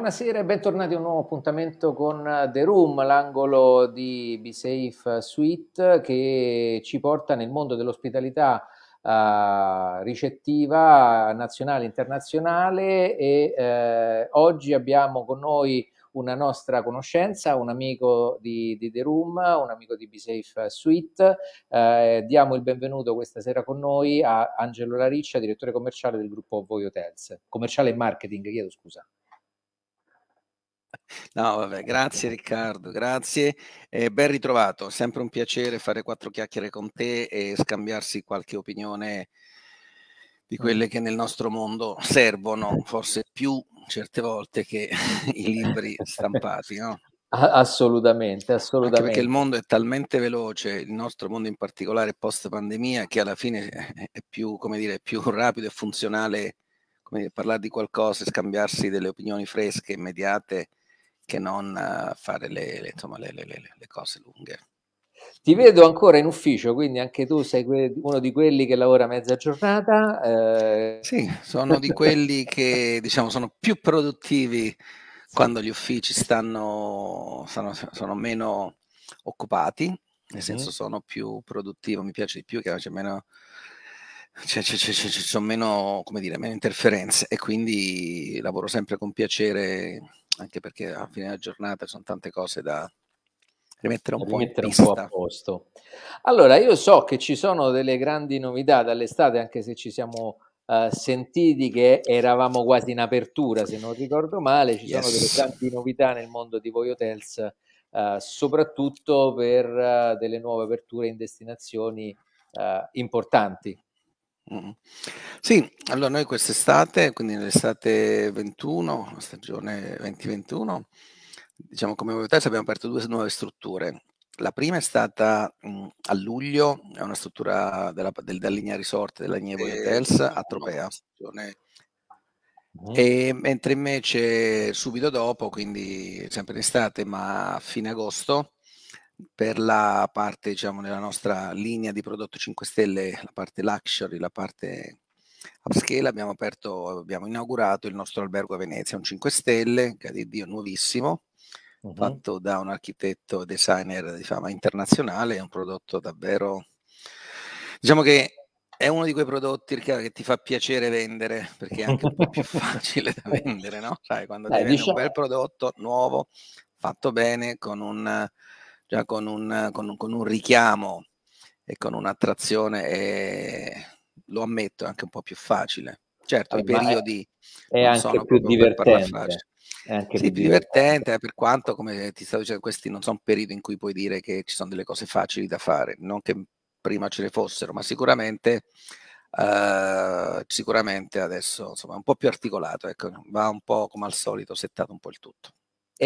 Buonasera e bentornati a un nuovo appuntamento con The Room, l'angolo di Be Safe Suite che ci porta nel mondo dell'ospitalità uh, ricettiva nazionale e internazionale e uh, oggi abbiamo con noi una nostra conoscenza, un amico di, di The Room, un amico di Be Safe Suite. Uh, diamo il benvenuto questa sera con noi a Angelo Lariccia, direttore commerciale del gruppo Voi Hotels, commerciale e marketing, chiedo scusa. No, vabbè, grazie Riccardo, grazie. Eh, ben ritrovato, sempre un piacere fare quattro chiacchiere con te e scambiarsi qualche opinione di quelle che nel nostro mondo servono, forse più certe volte che i libri stampati, no? Assolutamente, assolutamente. Anche perché il mondo è talmente veloce, il nostro mondo in particolare post pandemia, che alla fine è più, come dire, più rapido e funzionale come dire, parlare di qualcosa e scambiarsi delle opinioni fresche, immediate, che non uh, fare le, le, insomma, le, le, cose lunghe. Ti vedo ancora in ufficio, quindi anche tu sei que- uno di quelli che lavora mezza giornata. Eh... Sì, sono di quelli che diciamo sono più produttivi quando gli uffici stanno, stanno sono meno occupati, nel senso sono più produttivo, mi piace di più che c'è meno c'è, c'è, c'è, sono meno, come dire, meno interferenze e quindi lavoro sempre con piacere anche perché alla fine della giornata sono tante cose da rimettere un, rimettere po, un po' a posto. Allora, io so che ci sono delle grandi novità dall'estate, anche se ci siamo uh, sentiti che eravamo quasi in apertura, se non ricordo male, ci yes. sono delle grandi novità nel mondo di Voi Hotels, uh, soprattutto per uh, delle nuove aperture in destinazioni importanti. Mm. Sì, allora noi quest'estate, quindi nell'estate 21, stagione 2021, diciamo come Hotels abbiamo aperto due nuove strutture. La prima è stata mh, mm, a luglio, è una struttura della, del, della linea resort della Nievo eh, Hotels a Tropea. Mm. E mentre invece subito dopo, quindi sempre in estate, ma a fine agosto, per la parte, diciamo, nella nostra linea di prodotto 5 Stelle, la parte luxury, la parte upscale, abbiamo aperto, abbiamo inaugurato il nostro albergo a Venezia, un 5 Stelle, che di Dio nuovissimo, uh-huh. fatto da un architetto designer di fama internazionale, è un prodotto davvero, diciamo che è uno di quei prodotti che ti fa piacere vendere perché è anche un po' più facile da vendere, no? Sai, quando Beh, ti diciamo... un bel prodotto nuovo, fatto bene, con un già con un, con, con un richiamo e con un'attrazione, e, lo ammetto, è anche un po' più facile. Certo, i periodi è, è anche più divertente. È anche sì, più divertente, per quanto, come ti stavo dicendo, questi non sono periodi in cui puoi dire che ci sono delle cose facili da fare, non che prima ce ne fossero, ma sicuramente, uh, sicuramente adesso insomma, è un po' più articolato, ecco, va un po' come al solito, settato un po' il tutto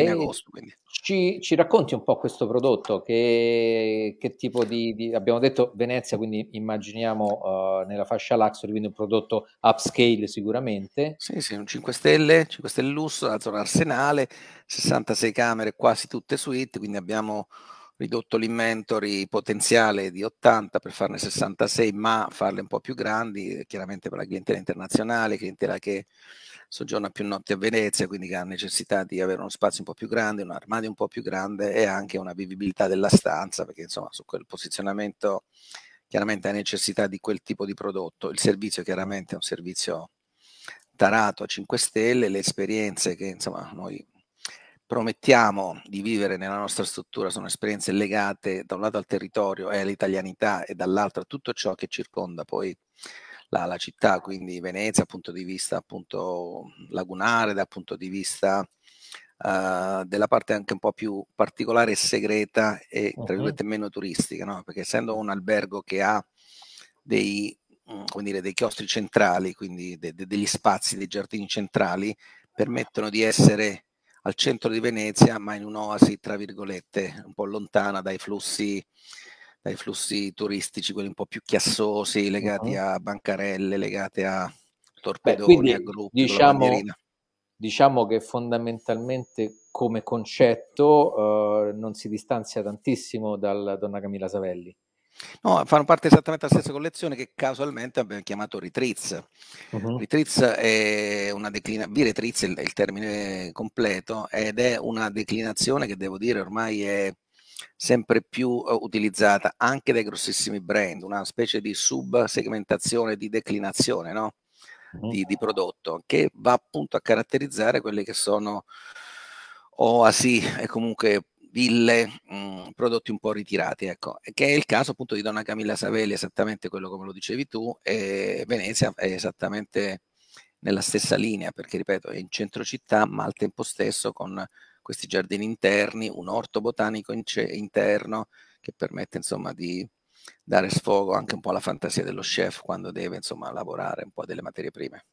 fine agosto. Ci, ci, racconti un po' questo prodotto? Che, che tipo di, di, Abbiamo detto Venezia, quindi immaginiamo uh, nella fascia Luxury, quindi un prodotto upscale sicuramente. Sì, sì, un 5 stelle, 5 stelle lusso, la zona arsenale, 66 camere, quasi tutte suite, quindi abbiamo ridotto l'inventory potenziale di 80 per farne 66, ma farle un po' più grandi, chiaramente per la clientela internazionale, clientela che soggiorna più notti a Venezia, quindi che ha necessità di avere uno spazio un po' più grande, un armadio un po' più grande e anche una vivibilità della stanza, perché insomma su quel posizionamento chiaramente ha necessità di quel tipo di prodotto. Il servizio chiaramente è un servizio tarato a 5 stelle, le esperienze che insomma noi promettiamo di vivere nella nostra struttura sono esperienze legate da un lato al territorio e all'italianità e dall'altro a tutto ciò che circonda poi la, la città, quindi Venezia dal punto di vista appunto lagunare, dal punto di vista uh, della parte anche un po' più particolare e segreta e tra virgolette meno turistica, no? perché essendo un albergo che ha dei, mm, come dire, dei chiostri centrali, quindi de- de- degli spazi, dei giardini centrali, permettono di essere al centro di Venezia, ma in un'oasi, tra virgolette, un po' lontana dai flussi dai flussi turistici, quelli un po' più chiassosi, legati uh-huh. a bancarelle, legati a torpedoni, Beh, a gruppi. Diciamo, diciamo, che fondamentalmente come concetto uh, non si distanzia tantissimo dal Donna Camilla Savelli. No, fanno parte esattamente della stessa collezione che casualmente abbiamo chiamato Retreats. Uh-huh. Retreats è una declinazione, B-Retreats è il termine completo ed è una declinazione che devo dire ormai è sempre più uh, utilizzata anche dai grossissimi brand, una specie di subsegmentazione, di declinazione no? di, di prodotto che va appunto a caratterizzare quelli che sono oasi e comunque ville, mh, mhmm, prodotti un po' ritirati, ecco, che è il caso appunto di Donna Camilla Savelli, esattamente quello come lo dicevi tu, e Venezia è esattamente nella stessa linea, perché ripeto, è in centro città, ma al tempo stesso con questi giardini interni, un orto botanico in interno che permette insomma di dare sfogo anche un po' alla fantasia dello chef quando deve insomma lavorare un po' delle materie prime.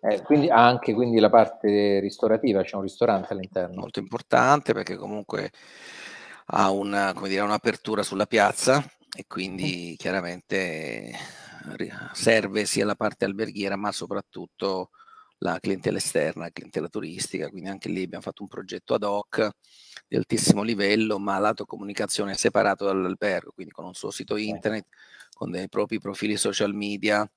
Eh, quindi anche quindi la parte ristorativa, c'è un ristorante all'interno. Molto importante perché comunque ha una, dire, un'apertura sulla piazza e quindi mm. chiaramente serve sia la parte alberghiera ma soprattutto la clientela esterna, la clientela turistica, quindi anche lì abbiamo fatto un progetto ad hoc di altissimo livello, ma lato comunicazione separato dall'albergo, quindi con un suo sito internet, con dei propri profili social media,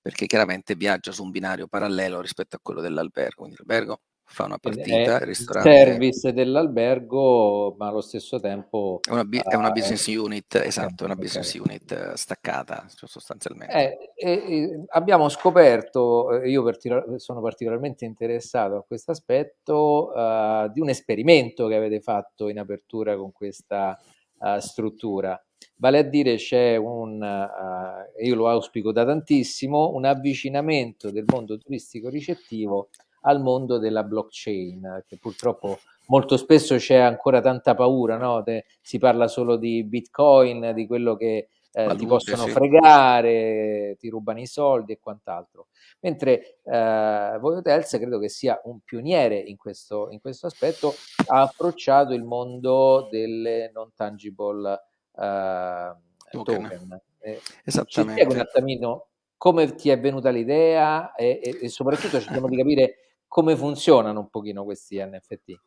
perché chiaramente viaggia su un binario parallelo rispetto a quello dell'albergo. Quindi l'albergo fa una partita, il ristorante... service dell'albergo, ma allo stesso tempo... È una, bi- è una business unit, esatto, è una business okay. unit staccata sostanzialmente. Eh, e, e abbiamo scoperto, io particolar- sono particolarmente interessato a questo aspetto, uh, di un esperimento che avete fatto in apertura con questa uh, struttura. Vale a dire c'è un, uh, io lo auspico da tantissimo, un avvicinamento del mondo turistico ricettivo al mondo della blockchain, che purtroppo molto spesso c'è ancora tanta paura, no? De, si parla solo di bitcoin, di quello che eh, ti possono sì. fregare, ti rubano i soldi e quant'altro. Mentre eh, Voi Hotels credo che sia un pioniere in questo, in questo aspetto, ha approcciato il mondo delle non tangible uh, token. token. Eh, Esattamente. Ci un attimino come ti è venuta l'idea e, e, e soprattutto cerchiamo di capire come funzionano un pochino questi NFT.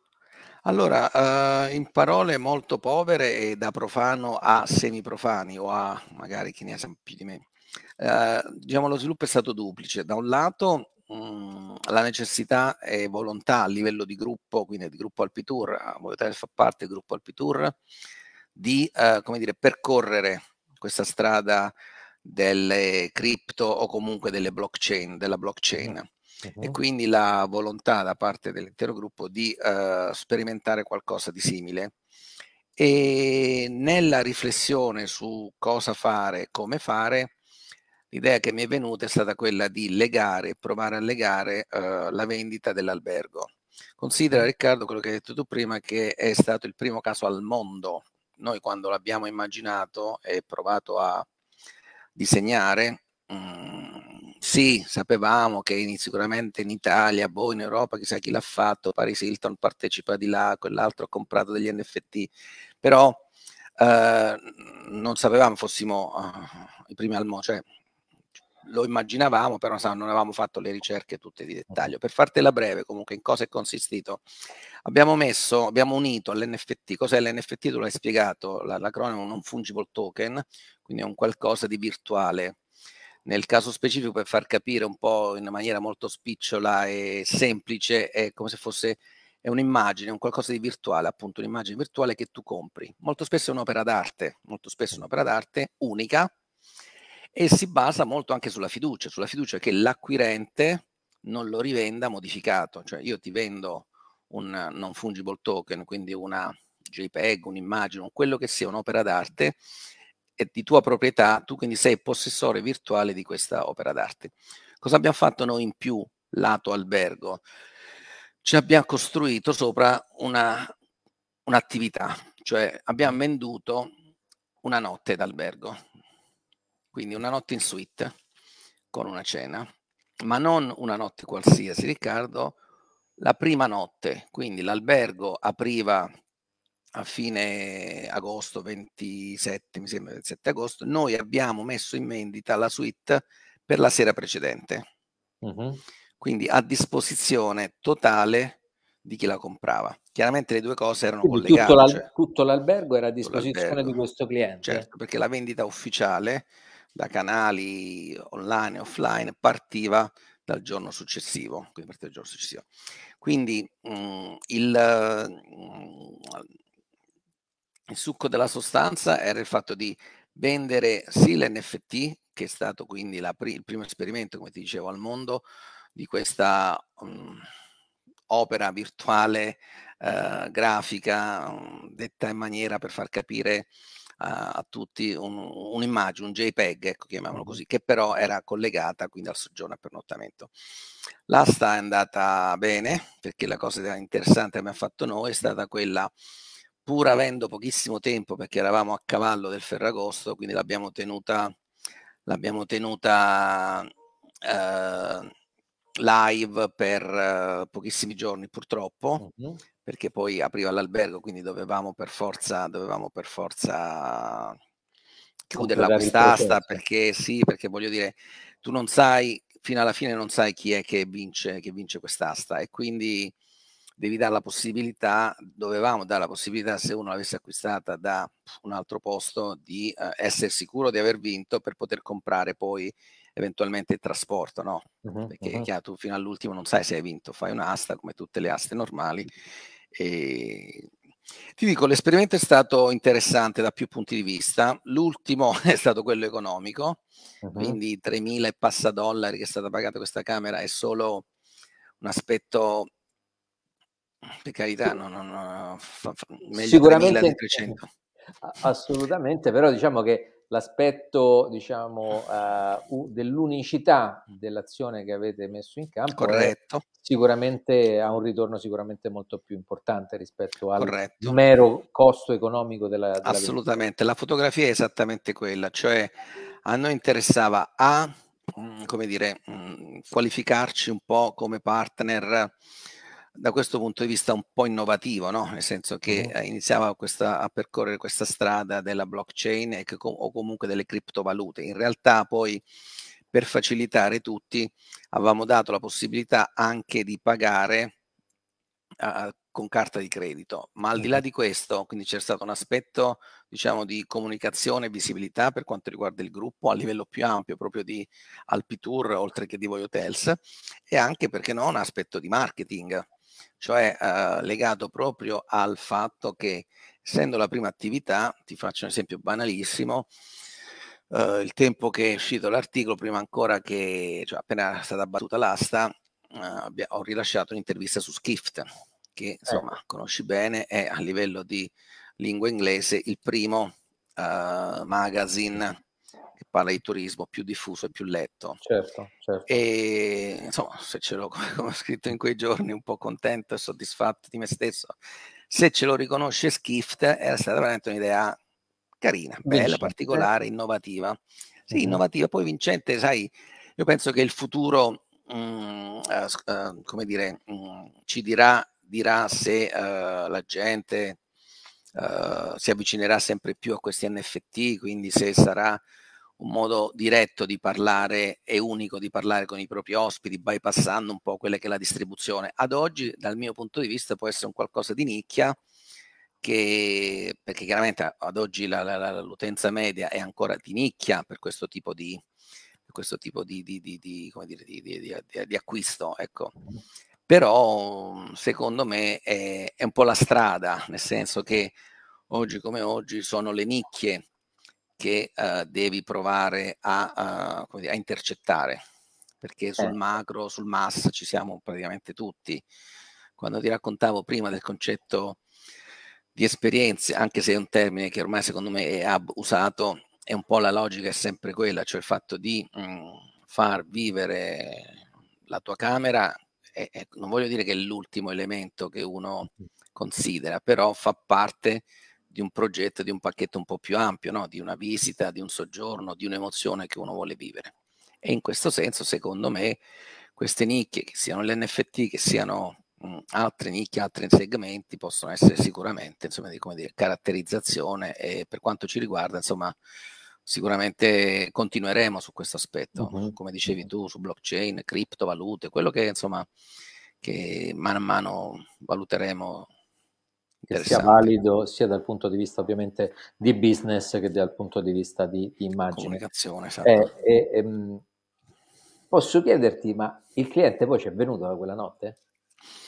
Allora, uh, in parole molto povere e da profano a semiprofani o a magari chi ne sa più di me. Uh, diciamo lo sviluppo è stato duplice. Da un lato mh, mm, la necessità e volontà a livello di gruppo, quindi di gruppo Alpitour, Voitel fa parte del gruppo Alpitour, di uh, come dire, percorrere questa strada delle cripto o comunque delle blockchain, della blockchain. Uh-huh. E quindi la volontà da parte dell'intero gruppo di uh, sperimentare qualcosa di simile. E nella riflessione su cosa fare, come fare, l'idea che mi è venuta è stata quella di legare, provare a legare uh, la vendita dell'albergo. Considera Riccardo quello che hai detto tu prima, che è stato il primo caso al mondo. Noi quando l'abbiamo immaginato e provato a disegnare, mh, mm, sì, sapevamo che in, sicuramente in Italia, boh, in Europa, chissà chi l'ha fatto, Paris Hilton partecipa di là, quell'altro ha comprato degli NFT, però eh, non sapevamo fossimo uh, i primi al mondo, cioè lo immaginavamo, però non avevamo fatto le ricerche tutte di dettaglio. Per fartela breve, comunque, in cosa è consistito? Abbiamo messo, abbiamo unito all'NFT, cos'è l'NFT? Tu l'hai spiegato, l'acronimo non fungible token, quindi è un qualcosa di virtuale. Nel caso specifico, per far capire un po' in maniera molto spicciola e semplice, è come se fosse un'immagine, un qualcosa di virtuale, appunto un'immagine virtuale che tu compri. Molto spesso è un'opera d'arte, molto spesso è un'opera d'arte unica, e si basa molto anche sulla fiducia, sulla fiducia che l'acquirente non lo rivenda modificato, cioè io ti vendo un non fungible token, quindi una JPEG, un'immagine, quello che sia un'opera d'arte di tua proprietà, tu quindi sei possessore virtuale di questa opera d'arte. Cosa abbiamo fatto noi in più lato albergo? Ci abbiamo costruito sopra una, un'attività, cioè abbiamo venduto una notte d'albergo, quindi una notte in suite con una cena, ma non una notte qualsiasi, Riccardo, la prima notte, quindi l'albergo apriva a fine agosto, 27, mi sembra 27 agosto, noi abbiamo messo in vendita la suite per la sera precedente. Uh-huh. Quindi a disposizione totale di chi la comprava. chiaramente le due cose erano Quindi collegate. Tutto, l'al- cioè, tutto l'albergo era a disposizione di questo cliente? Certo, perché la vendita ufficiale da canali online e offline partiva dal giorno successivo, quindi giorno successivo. Quindi mh, mm, il, mh, il succo della sostanza era il fatto di vendere sì l'NFT, che è stato quindi pri- il primo esperimento, come ti dicevo, al mondo di questa um, opera virtuale uh, grafica um, detta in maniera per far capire uh, a tutti un, un'immagine, un JPEG, ecco, chiamiamolo così, che però era collegata quindi al soggiorno e pernottamento. L'asta è andata bene, perché la cosa interessante che abbiamo fatto noi è stata quella pur avendo pochissimo tempo perché eravamo a cavallo del Ferragosto, quindi l'abbiamo tenuta, l'abbiamo tenuta eh, live per eh, pochissimi giorni purtroppo, uh-huh. perché poi apriva l'albergo, quindi dovevamo per forza, dovevamo per forza chiuderla quest'asta perché sì, perché voglio dire, tu non sai, fino alla fine non sai chi è che vince, che vince quest'asta e quindi devi dare la possibilità, dovevamo dare la possibilità se uno l'avesse acquistata da un altro posto di eh, essere sicuro di aver vinto per poter comprare poi eventualmente il trasporto, no? Uh-huh, Perché uh-huh. chiaro, tu fino all'ultimo non sai se hai vinto, fai un'asta come tutte le aste normali e ti dico, l'esperimento è stato interessante da più punti di vista. L'ultimo è stato quello economico, uh-huh. quindi 3.000 e passa dollari che è stata pagata questa camera è solo un aspetto per carità, no, no, no, fa, fa, meglio Sicuramente, 300. Assolutamente, però diciamo che l'aspetto diciamo, uh, dell'unicità dell'azione che avete messo in campo Corretto. sicuramente ha un ritorno sicuramente molto più importante rispetto al Corretto. mero costo economico della, della Assolutamente, la fotografia è esattamente quella, cioè a noi interessava a mm, come dire, mm, qualificarci un po' come partner da questo punto di vista un po' innovativo, no? nel senso che uh-huh. iniziava questa, a percorrere questa strada della blockchain e che, o comunque delle criptovalute. In realtà poi per facilitare tutti avevamo dato la possibilità anche di pagare uh, con carta di credito, ma al di là di questo, quindi c'è stato un aspetto diciamo di comunicazione e visibilità per quanto riguarda il gruppo a livello più ampio proprio di Alpitour oltre che di Voi Hotels e anche perché no un aspetto di marketing cioè eh, legato proprio al fatto che essendo la prima attività, ti faccio un esempio banalissimo, eh, il tempo che è uscito l'articolo, prima ancora che, cioè appena è stata battuta l'asta, eh, ho rilasciato un'intervista su Skift, che insomma ecco. conosci bene, è a livello di lingua inglese il primo uh, magazine parla di turismo più diffuso e più letto. Certo, certo. E insomma, se ce l'ho, come, come ho scritto in quei giorni, un po' contento e soddisfatto di me stesso, se ce lo riconosce Skift, era stata veramente un'idea carina, bella, vincente. particolare, innovativa. Sì, mm-hmm. innovativa, poi vincente, sai, io penso che il futuro, mh, uh, uh, come dire, mh, ci dirà, dirà se uh, la gente si avvicinerà sempre più a questi NFT, quindi se sarà un modo diretto di parlare e unico di parlare con i propri ospiti, bypassando un po' quella che è la distribuzione. Ad oggi, dal mio punto di vista, può essere un qualcosa di nicchia, che, perché chiaramente ad oggi la, la, la, l'utenza media è ancora di nicchia per questo tipo di, questo tipo di, di, di, di acquisto. Ecco. Però secondo me è, è un po' la strada, nel senso che oggi come oggi sono le nicchie che uh, devi provare a, uh, dire, a, intercettare, perché sul eh. macro, sul mass ci siamo praticamente tutti. Quando ti raccontavo prima del concetto di esperienze, anche se è un termine che ormai secondo me è abusato, è un po' la logica è sempre quella, cioè il fatto di mh, mm, far vivere la tua camera, è, è, non voglio dire che è l'ultimo elemento che uno considera, però fa parte di un progetto, di un pacchetto un po' più ampio, no? di una visita, di un soggiorno, di un'emozione che uno vuole vivere. E in questo senso, secondo me, queste nicchie, che siano l'NFT, che siano mh, altre nicchie, altri segmenti, possono essere sicuramente insomma, di come dire, caratterizzazione e per quanto ci riguarda, insomma, sicuramente continueremo su questo aspetto, uh-huh. come dicevi tu, su blockchain, criptovalute, quello che insomma che mano a mano valuteremo che sia valido sia dal punto di vista ovviamente di business che dal punto di vista di, di immagine. Comunicazione, esatto. Eh, eh, ehm, posso chiederti, ma il cliente poi ci è venuto da quella notte?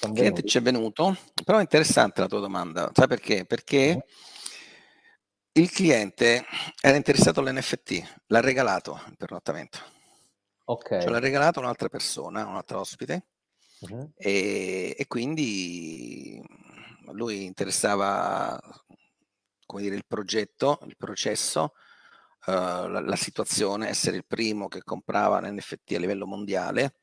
il cliente ci è venuto, però è interessante la tua domanda, sai perché? Perché... Il cliente era interessato all'NFT, l'ha regalato il pernottamento. Ok. Cioè l'ha regalato un'altra persona, un'altra ospite, uh-huh. e, e, quindi lui interessava, come dire, il progetto, il processo, uh, la, la, situazione, essere il primo che comprava l'NFT a livello mondiale,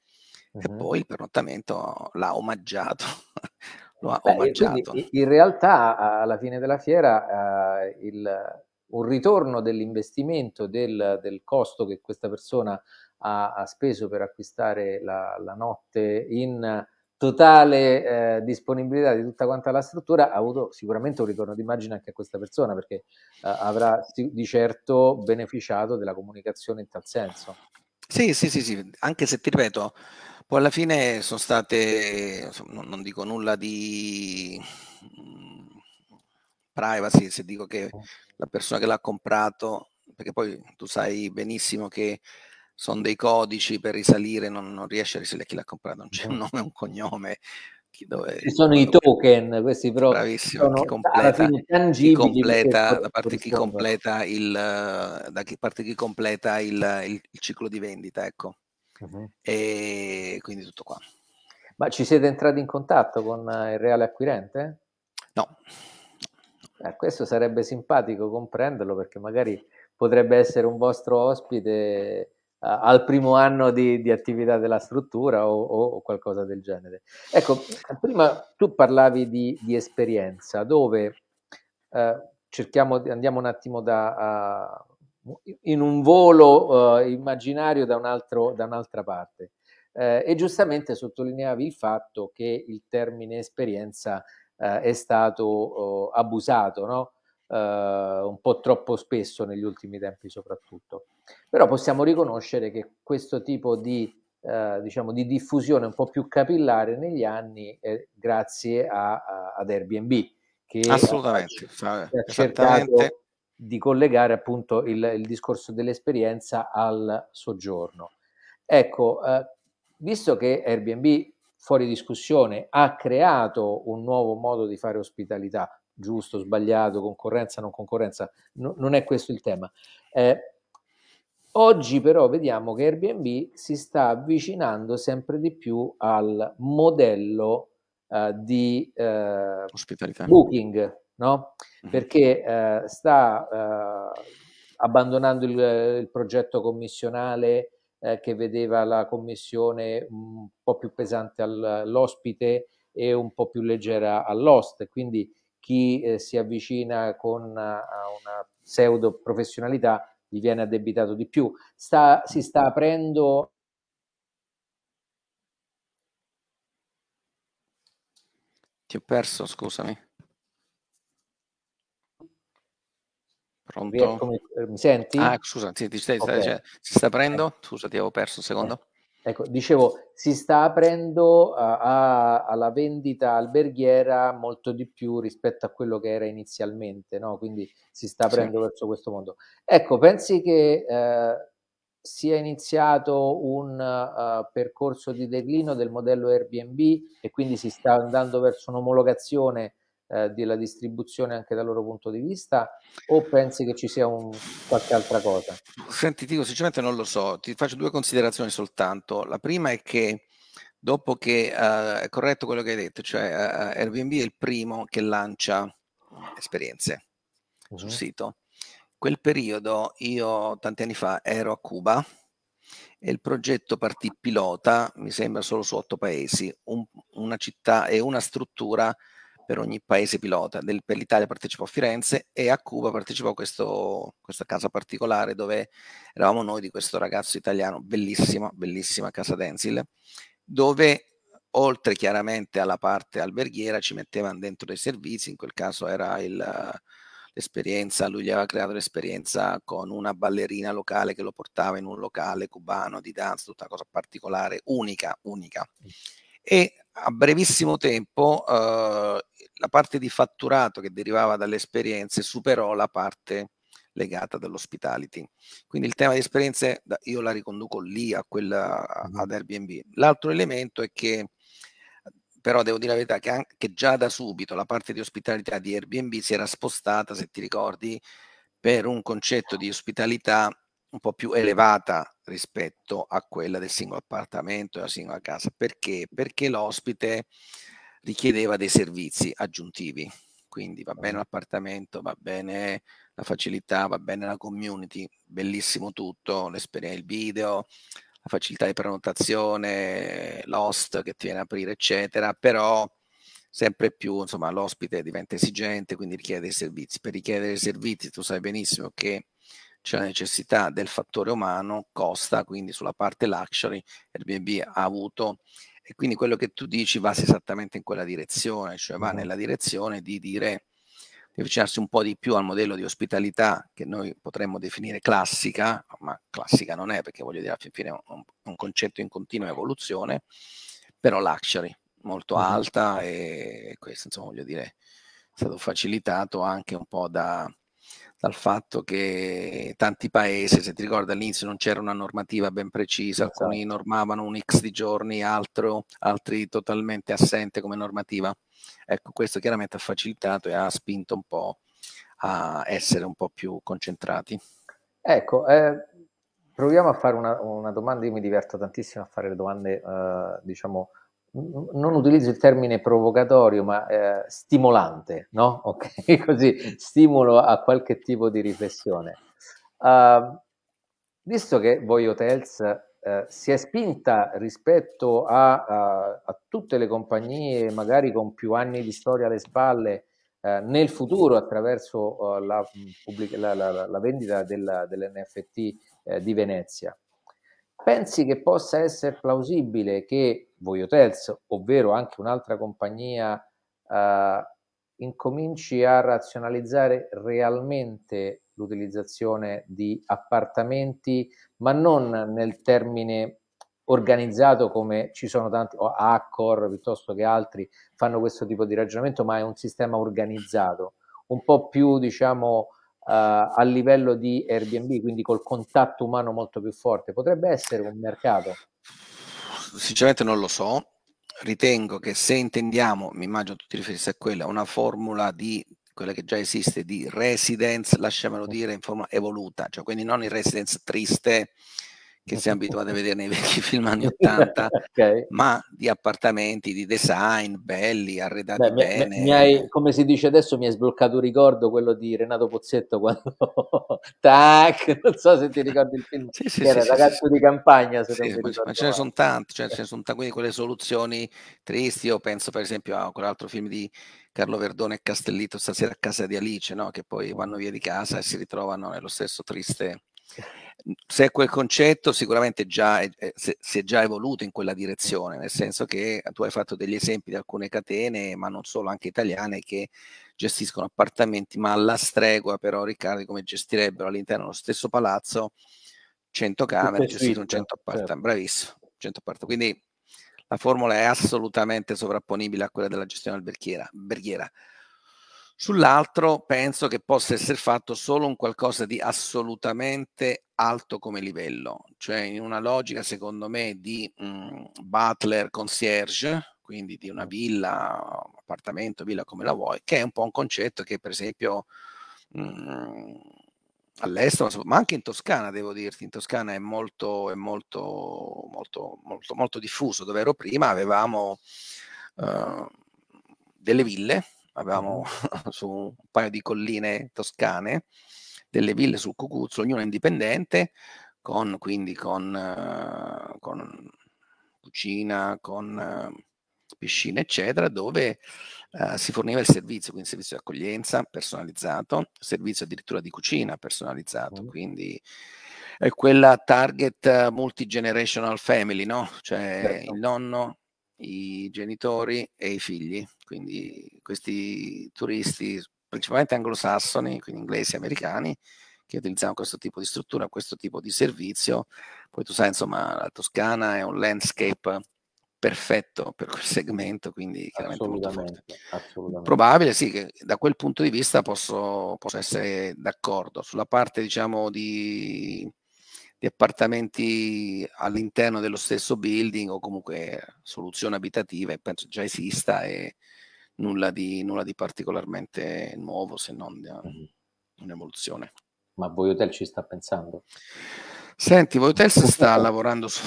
uh-huh. e poi il pernottamento l'ha omaggiato lo ha Beh, omaggiato. in realtà alla fine della fiera eh, il, un ritorno dell'investimento del, del, costo che questa persona ha, ha speso per acquistare la, la notte in totale eh, disponibilità di tutta quanta la struttura ha avuto sicuramente un ritorno d'immagine anche a questa persona perché eh, avrà di certo beneficiato della comunicazione in tal senso. Sì, sì, sì, sì, anche se ti ripeto, poi alla fine sono state, non dico nulla di mm, privacy, se dico che la persona che l'ha comprato, perché poi tu sai benissimo che sono dei codici per risalire, non, non riesce a risalire chi l'ha comprato, non c'è un nome un cognome. Dove, sono i token, questi però bravissimo, sono chi completa, chi completa da parte chi completa il da chi parte chi completa il, il, il ciclo di vendita, ecco. Uh-huh. E quindi tutto qua. Ma ci siete entrati in contatto con il reale acquirente? No. Eh, questo sarebbe simpatico comprenderlo perché magari potrebbe essere un vostro ospite al primo anno di, di, attività della struttura o, o, qualcosa del genere. Ecco, prima tu parlavi di, di esperienza dove uh, cerchiamo, andiamo un attimo da, in un volo uh, immaginario da, un altro, da, un'altra parte. Eh, e giustamente sottolineavi il fatto che il termine esperienza eh, è stato uh, abusato, no? Uh, un po' troppo spesso negli ultimi tempi soprattutto. Però possiamo riconoscere che questo tipo di, diciamo, di diffusione un po' più capillare negli anni è grazie a, a, ad Airbnb. Che Assolutamente, ha, ha cercato di collegare appunto il, il discorso dell'esperienza al soggiorno. Ecco, eh, visto che Airbnb fuori discussione ha creato un nuovo modo di fare ospitalità, giusto, sbagliato, concorrenza, non concorrenza, no, non è questo il tema. Eh, oggi però vediamo che Airbnb si sta avvicinando sempre di più al modello eh, di eh, booking, no? perché eh, sta eh, abbandonando il, il, progetto commissionale eh, che vedeva la commissione un po' più pesante all'ospite e un po' più leggera all'host, quindi chi eh, si avvicina con una, una pseudo professionalità gli viene addebitato di più. Sta, si sta aprendo Ti ho perso, scusami. Pronto? Mi, eh, mi senti? Ah, scusa, sì, ti stai, okay. cioè, si sta aprendo? Scusa, ti avevo perso un secondo. Eh, ecco, dicevo, si sta aprendo a, a, alla vendita alberghiera molto di più rispetto a quello che era inizialmente, no? Quindi si sta aprendo sì. verso questo mondo. Ecco, pensi che eh, sia iniziato un uh, percorso di declino del modello Airbnb e quindi si sta andando verso un'omologazione eh, della distribuzione anche dal loro punto di vista o pensi che ci sia un, qualche altra cosa? Senti, dico sinceramente non lo so, ti faccio due considerazioni soltanto. La prima è che dopo che uh, è corretto quello che hai detto, cioè uh, Airbnb è il primo che lancia esperienze uh-huh. sul sito. Quel periodo io tanti anni fa ero a Cuba e il progetto partì pilota, mi sembra solo su otto paesi, un, una città e una struttura per ogni paese pilota. Del, per l'Italia partecipò Firenze e a Cuba partecipò questo, questa casa particolare dove eravamo noi di questo ragazzo italiano, bellissima, bellissima casa Denzil, dove oltre chiaramente alla parte alberghiera ci mettevano dentro dei servizi, in quel caso era il, l'esperienza, lui gli aveva creato l'esperienza con una ballerina locale che lo portava in un locale cubano di danza, tutta cosa particolare, unica, unica. E a brevissimo tempo uh, la parte di fatturato che derivava dalle esperienze superò la parte legata dall'hospitality. Quindi il tema di esperienze io la riconduco lì a quella ad Airbnb. L'altro elemento è che però devo dire la verità che, anche, che già da subito la parte di ospitalità di Airbnb si era spostata, se ti ricordi, per un concetto di ospitalità un po' più elevata rispetto a quella del singolo appartamento e della singola casa. Perché? Perché l'ospite richiedeva dei servizi aggiuntivi. Quindi va bene l'appartamento, va bene la facilità, va bene la community, bellissimo tutto, l'esperienza, il video, la facilità di prenotazione, l'host che ti viene a aprire, eccetera, però sempre più insomma l'ospite diventa esigente, quindi richiede dei servizi. Per richiedere servizi tu sai benissimo che c'è la necessità del fattore umano, costa, quindi sulla parte luxury Airbnb ha avuto e quindi quello che tu dici va esattamente in quella direzione, cioè va nella direzione di dire di avvicinarsi un po' di più al modello di ospitalità che noi potremmo definire classica, ma classica non è perché voglio dire alla fine è un, un concetto in continua evoluzione, però luxury, molto alta e questo insomma voglio dire è stato facilitato anche un po' da, dal fatto che tanti paesi, se ti ricordi all'inizio non c'era una normativa ben precisa, esatto. alcuni normavano un X di giorni, altro, altri totalmente assente come normativa. Ecco, questo chiaramente ha facilitato e ha spinto un po' a essere un po' più concentrati. Ecco, eh, proviamo a fare una, una, domanda, io mi diverto tantissimo a fare le domande, eh, diciamo, non utilizzo il termine provocatorio, ma eh, stimolante, no? Ok, così stimolo a qualche tipo di riflessione. Uh, visto che Voi Hotels uh, si è spinta rispetto a, a, a, tutte le compagnie, magari con più anni di storia alle spalle, uh, nel futuro attraverso la, pubblica, la, la, la, vendita del, dell'NFT di Venezia, pensi che possa essere plausibile che Voi Hotels, ovvero anche un'altra compagnia, eh, incominci a razionalizzare realmente l'utilizzazione di appartamenti, ma non nel termine organizzato come ci sono tanti, o Accor piuttosto che altri fanno questo tipo di ragionamento, ma è un sistema organizzato, un po' più diciamo uh, a livello di Airbnb, quindi col contatto umano molto più forte? Potrebbe essere un mercato? Sinceramente non lo so. Ritengo che se intendiamo, mi immagino tu ti riferissi a quella, una formula di quella che già esiste di residence, lasciamelo dire, in forma evoluta, cioè quindi non il residence triste che siamo abituati a vedere nei vecchi film anni 80, okay. ma di appartamenti, di design, belli, arredati Beh, bene. Mi, mi hai, come si dice adesso, mi hai sbloccato un ricordo, quello di Renato Pozzetto, quando... Tac! Non so se ti ricordi il film, sì, sì, era sì, ragazzo di campagna, se sì, ma, ma ce ne sono tanti, cioè, ce ne sono tanti, quindi quelle soluzioni tristi, io penso per esempio a quell'altro film di Carlo Verdone e Castellito, stasera a casa di Alice, no? che poi vanno via di casa e si ritrovano nello stesso triste se quel concetto sicuramente già è, si è già evoluto in quella direzione, nel senso che tu hai fatto degli esempi di alcune catene, ma non solo, anche italiane, che gestiscono appartamenti, ma alla stregua però, Riccardo, come gestirebbero all'interno dello stesso palazzo 100 camere, gestire un 100 appartamenti, certo. bravissimo, 100 appartamenti. Quindi la formula è assolutamente sovrapponibile a quella della gestione alberghiera. alberghiera. Sull'altro penso che possa essere fatto solo un qualcosa di assolutamente alto come livello, cioè in una logica secondo me di mh, mm, butler concierge, quindi di una villa, appartamento, villa come la vuoi, che è un po' un concetto che per esempio mh, mm, all'estero, ma anche in Toscana, devo dirti, in Toscana è molto, è molto, molto, molto, molto diffuso. Dove ero prima avevamo uh, delle ville avevamo su un paio di colline toscane, delle ville sul Cucuzzo, ognuna indipendente, con, quindi con, uh, con cucina, con uh, piscina, eccetera, dove uh, si forniva il servizio, quindi servizio di accoglienza personalizzato, servizio addirittura di cucina personalizzato, quindi è quella target multigenerational family, no? Cioè certo. il nonno, i genitori e i figli, quindi questi turisti principalmente anglosassoni, quindi inglesi e americani, che utilizzano questo tipo di struttura, questo tipo di servizio. Poi tu sai, insomma, la Toscana è un landscape perfetto per quel segmento, quindi chiaramente molto forte. Probabile sì, che da quel punto di vista posso, posso essere d'accordo. Sulla parte diciamo di, di, appartamenti all'interno dello stesso building o comunque soluzione abitativa, penso già esista e nulla di, nulla di particolarmente nuovo se non mm-hmm. un'evoluzione. Ma Voi Hotel ci sta pensando? Senti, Voi Hotel sta lavorando su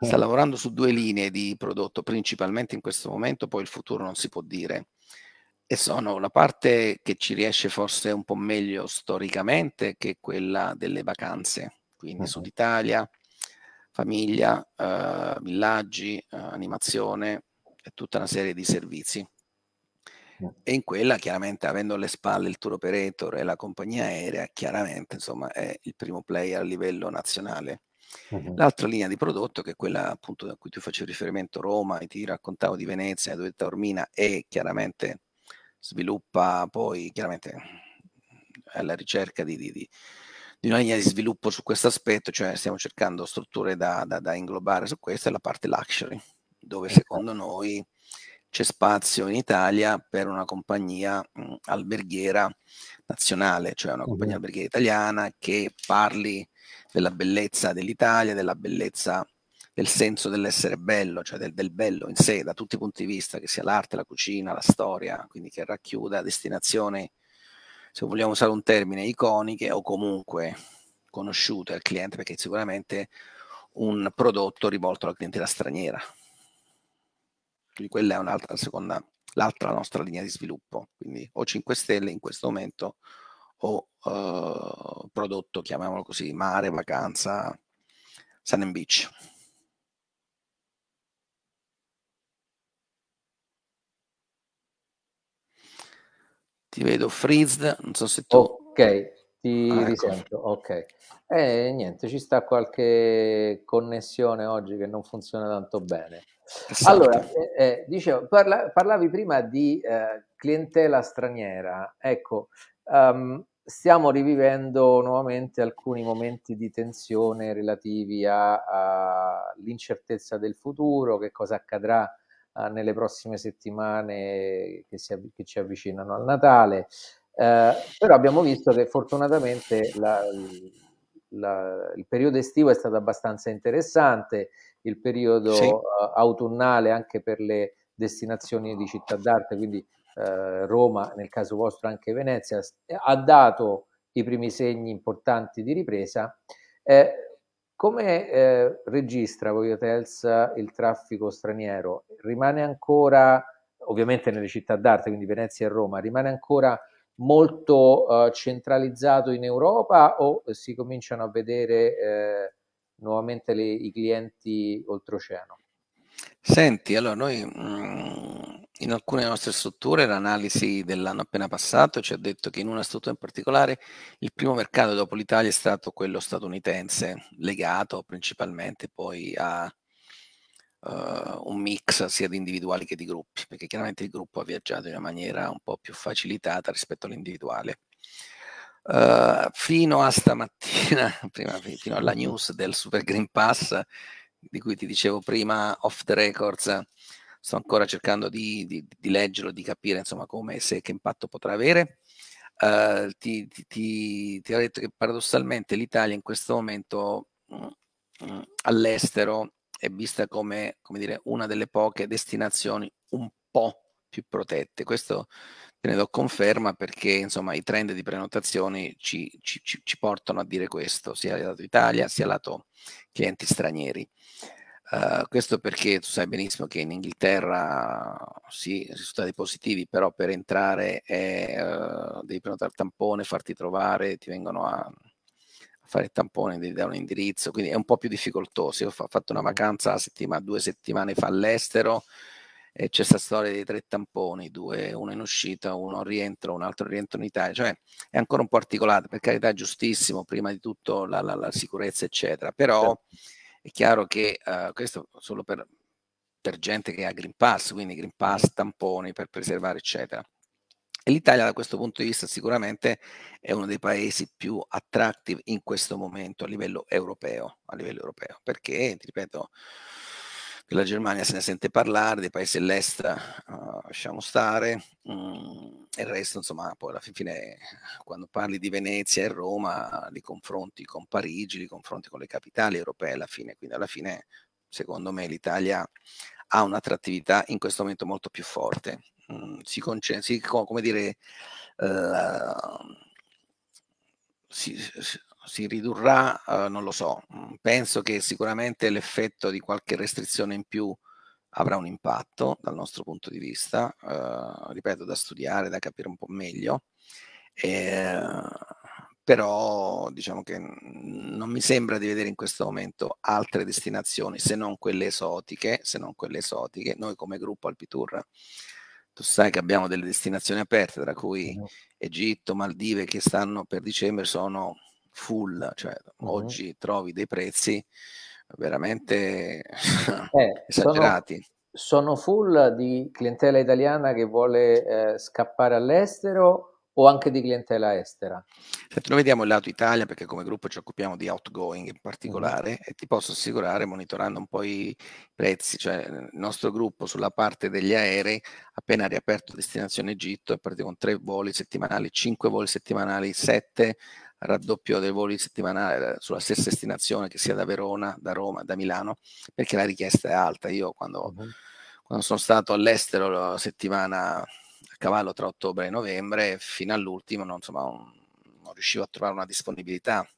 sta lavorando su due linee di prodotto, principalmente in questo momento, poi il futuro non si può dire. E sono la parte che ci riesce forse un po' meglio storicamente, che è quella delle vacanze, quindi uh-huh. Sud Italia, famiglia, eh, villaggi, eh, animazione e tutta una serie di servizi. E in quella, chiaramente, avendo alle spalle il tour operator e la compagnia aerea, chiaramente, insomma, è il primo player a livello nazionale. Uh-huh. L'altra linea di prodotto, che è quella appunto a cui tu facevi riferimento, Roma, e ti raccontavo di Venezia, dove Taormina e chiaramente sviluppa poi chiaramente alla ricerca di, di, di, di, una linea di sviluppo su questo aspetto, cioè stiamo cercando strutture da, da, da inglobare su questa, è la parte luxury, dove secondo noi c'è spazio in Italia per una compagnia mh, alberghiera nazionale, cioè una compagnia alberghiera italiana che parli della bellezza dell'Italia, della bellezza del senso dell'essere bello, cioè del, del, bello in sé, da tutti i punti di vista, che sia l'arte, la cucina, la storia, quindi che racchiuda destinazioni, se vogliamo usare un termine, iconiche o comunque conosciute al cliente, perché sicuramente un prodotto rivolto alla clientela straniera. Quindi quella è un'altra seconda, l'altra nostra linea di sviluppo. Quindi o 5 Stelle in questo momento o uh, prodotto, chiamiamolo così, mare, vacanza, sun and beach. Ti vedo freezed, non so se tu... Ok, ti ah, ecco. risento, ok. E eh, niente, ci sta qualche connessione oggi che non funziona tanto bene. Esatto. Allora, eh, eh, dicevo, parla, parlavi prima di eh, clientela straniera. Ecco, um, stiamo rivivendo nuovamente alcuni momenti di tensione relativi all'incertezza del futuro, che cosa accadrà nelle prossime settimane che, si, che, ci avvicinano al Natale. Uh, però abbiamo visto che fortunatamente la, la, il periodo estivo è stato abbastanza interessante, il periodo sì. uh, autunnale anche per le destinazioni di città d'arte, quindi eh, Roma, nel caso vostro anche Venezia, ha dato i primi segni importanti di ripresa. Eh, come eh, registra Voi Hotels il traffico straniero? Rimane ancora, ovviamente nelle città d'arte, quindi Venezia e Roma, rimane ancora molto uh, centralizzato in Europa o si cominciano a vedere eh, nuovamente le, i clienti oltreoceano? Senti, allora noi mh, mm, in alcune nostre strutture l'analisi dell'anno appena passato ci ha detto che in una struttura in particolare il primo mercato dopo l'Italia è stato quello statunitense, legato principalmente poi a uh, un mix sia di individuali che di gruppi, perché chiaramente il gruppo ha viaggiato in una maniera un po' più facilitata rispetto all'individuale. Uh, fino a stamattina, prima, fino alla news del Super Green Pass, di cui ti dicevo prima off the records, sto ancora cercando di, di, di leggerlo, di capire insomma come e se che impatto potrà avere. Uh, ti, ti, ti, ti, ho detto che paradossalmente l'Italia in questo momento mh, mm, mh, mm, all'estero è vista come, come dire, una delle poche destinazioni un po' più protette. Questo te ne do conferma perché insomma i trend di prenotazioni ci, ci, ci portano a dire questo, sia lato Italia sia lato clienti stranieri. Uh, questo perché tu sai benissimo che in Inghilterra sì, risultati positivi, però per entrare è, uh, devi prenotare il tampone, farti trovare, ti vengono a, a fare il tampone, devi dare un indirizzo, quindi è un po' più difficoltoso. Io ho fatto una vacanza settima, due settimane fa all'estero e c'è questa storia dei tre tamponi, due, uno in uscita, uno rientro, un altro rientro in Italia, cioè è ancora un po' articolato, per carità giustissimo, prima di tutto la, la, la sicurezza eccetera, però... Sì è chiaro che uh, questo solo per, per gente che ha Green Pass, quindi Green Pass, tamponi per preservare, eccetera. E l'Italia da questo punto di vista sicuramente è uno dei paesi più attractive in questo momento a livello europeo, a livello europeo perché, ripeto, della Germania se ne sente parlare, dei paesi dell'est uh, lasciamo stare, mm, e il resto insomma poi alla fine quando parli di Venezia e Roma li confronti con Parigi, li confronti con le capitali europee alla fine, quindi alla fine secondo me l'Italia ha un'attrattività in questo momento molto più forte. Mm, si, conce- si, come dire, uh, si, si ridurrà, uh, non lo so, mm, penso che sicuramente l'effetto di qualche restrizione in più avrà un impatto dal nostro punto di vista, uh, ripeto, da studiare, da capire un po' meglio, e, però diciamo che non mi sembra di vedere in questo momento altre destinazioni se non quelle esotiche, se non quelle esotiche, noi come gruppo Alpitour tu sai che abbiamo delle destinazioni aperte, tra cui Egitto, Maldive, che stanno per dicembre, sono full, cioè uh-huh. oggi trovi dei prezzi veramente eh, esagerati. Sono, sono, full di clientela italiana che vuole eh, scappare all'estero o anche di clientela estera? Senti, noi vediamo il lato Italia perché come gruppo ci occupiamo di outgoing in particolare mm. e ti posso assicurare, monitorando un po' i prezzi, cioè il nostro gruppo sulla parte degli aerei, appena riaperto destinazione Egitto, è partito con tre voli settimanali, cinque voli settimanali, sette raddoppio dei voli settimanali eh, sulla stessa destinazione, che sia da Verona, da Roma, da Milano, perché la richiesta è alta. Io quando, uh-huh. quando sono stato all'estero la settimana a cavallo tra ottobre e novembre, fino all'ultimo non, insomma, non, non riuscivo a trovare una disponibilità,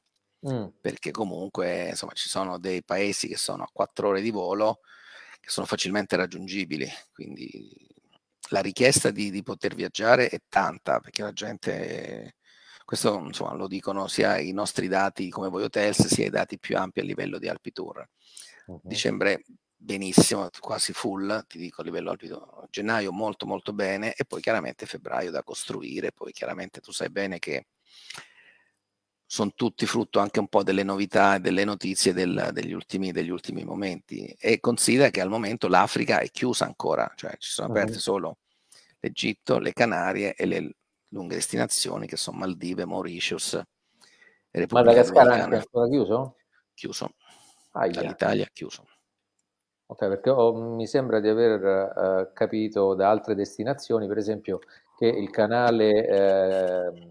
mm. perché comunque insomma, ci sono dei paesi che sono a quattro ore di volo, che sono facilmente raggiungibili, quindi la richiesta di, di poter viaggiare è tanta, perché la gente questo insomma, lo dicono sia i nostri dati come voi hotels, sia i dati più ampi a livello di Alpi Tour. Uh-huh. Dicembre benissimo, quasi full, ti dico a livello Alpi Tour. Gennaio molto molto bene e poi chiaramente febbraio da costruire, poi chiaramente tu sai bene che sono tutti frutto anche un po' delle novità e delle notizie del, degli, ultimi, degli, ultimi, momenti. E considera che al momento l'Africa è chiusa ancora, cioè ci sono aperte uh-huh. solo l'Egitto, le Canarie e le lunghe destinazioni che sono Maldive, Mauritius Repubblica Madagascar anche ancora chiuso? Chiuso. Aia. Dall'Italia chiuso. Ok, perché ho, mi sembra di aver uh, capito da altre destinazioni, per esempio, che il canale eh,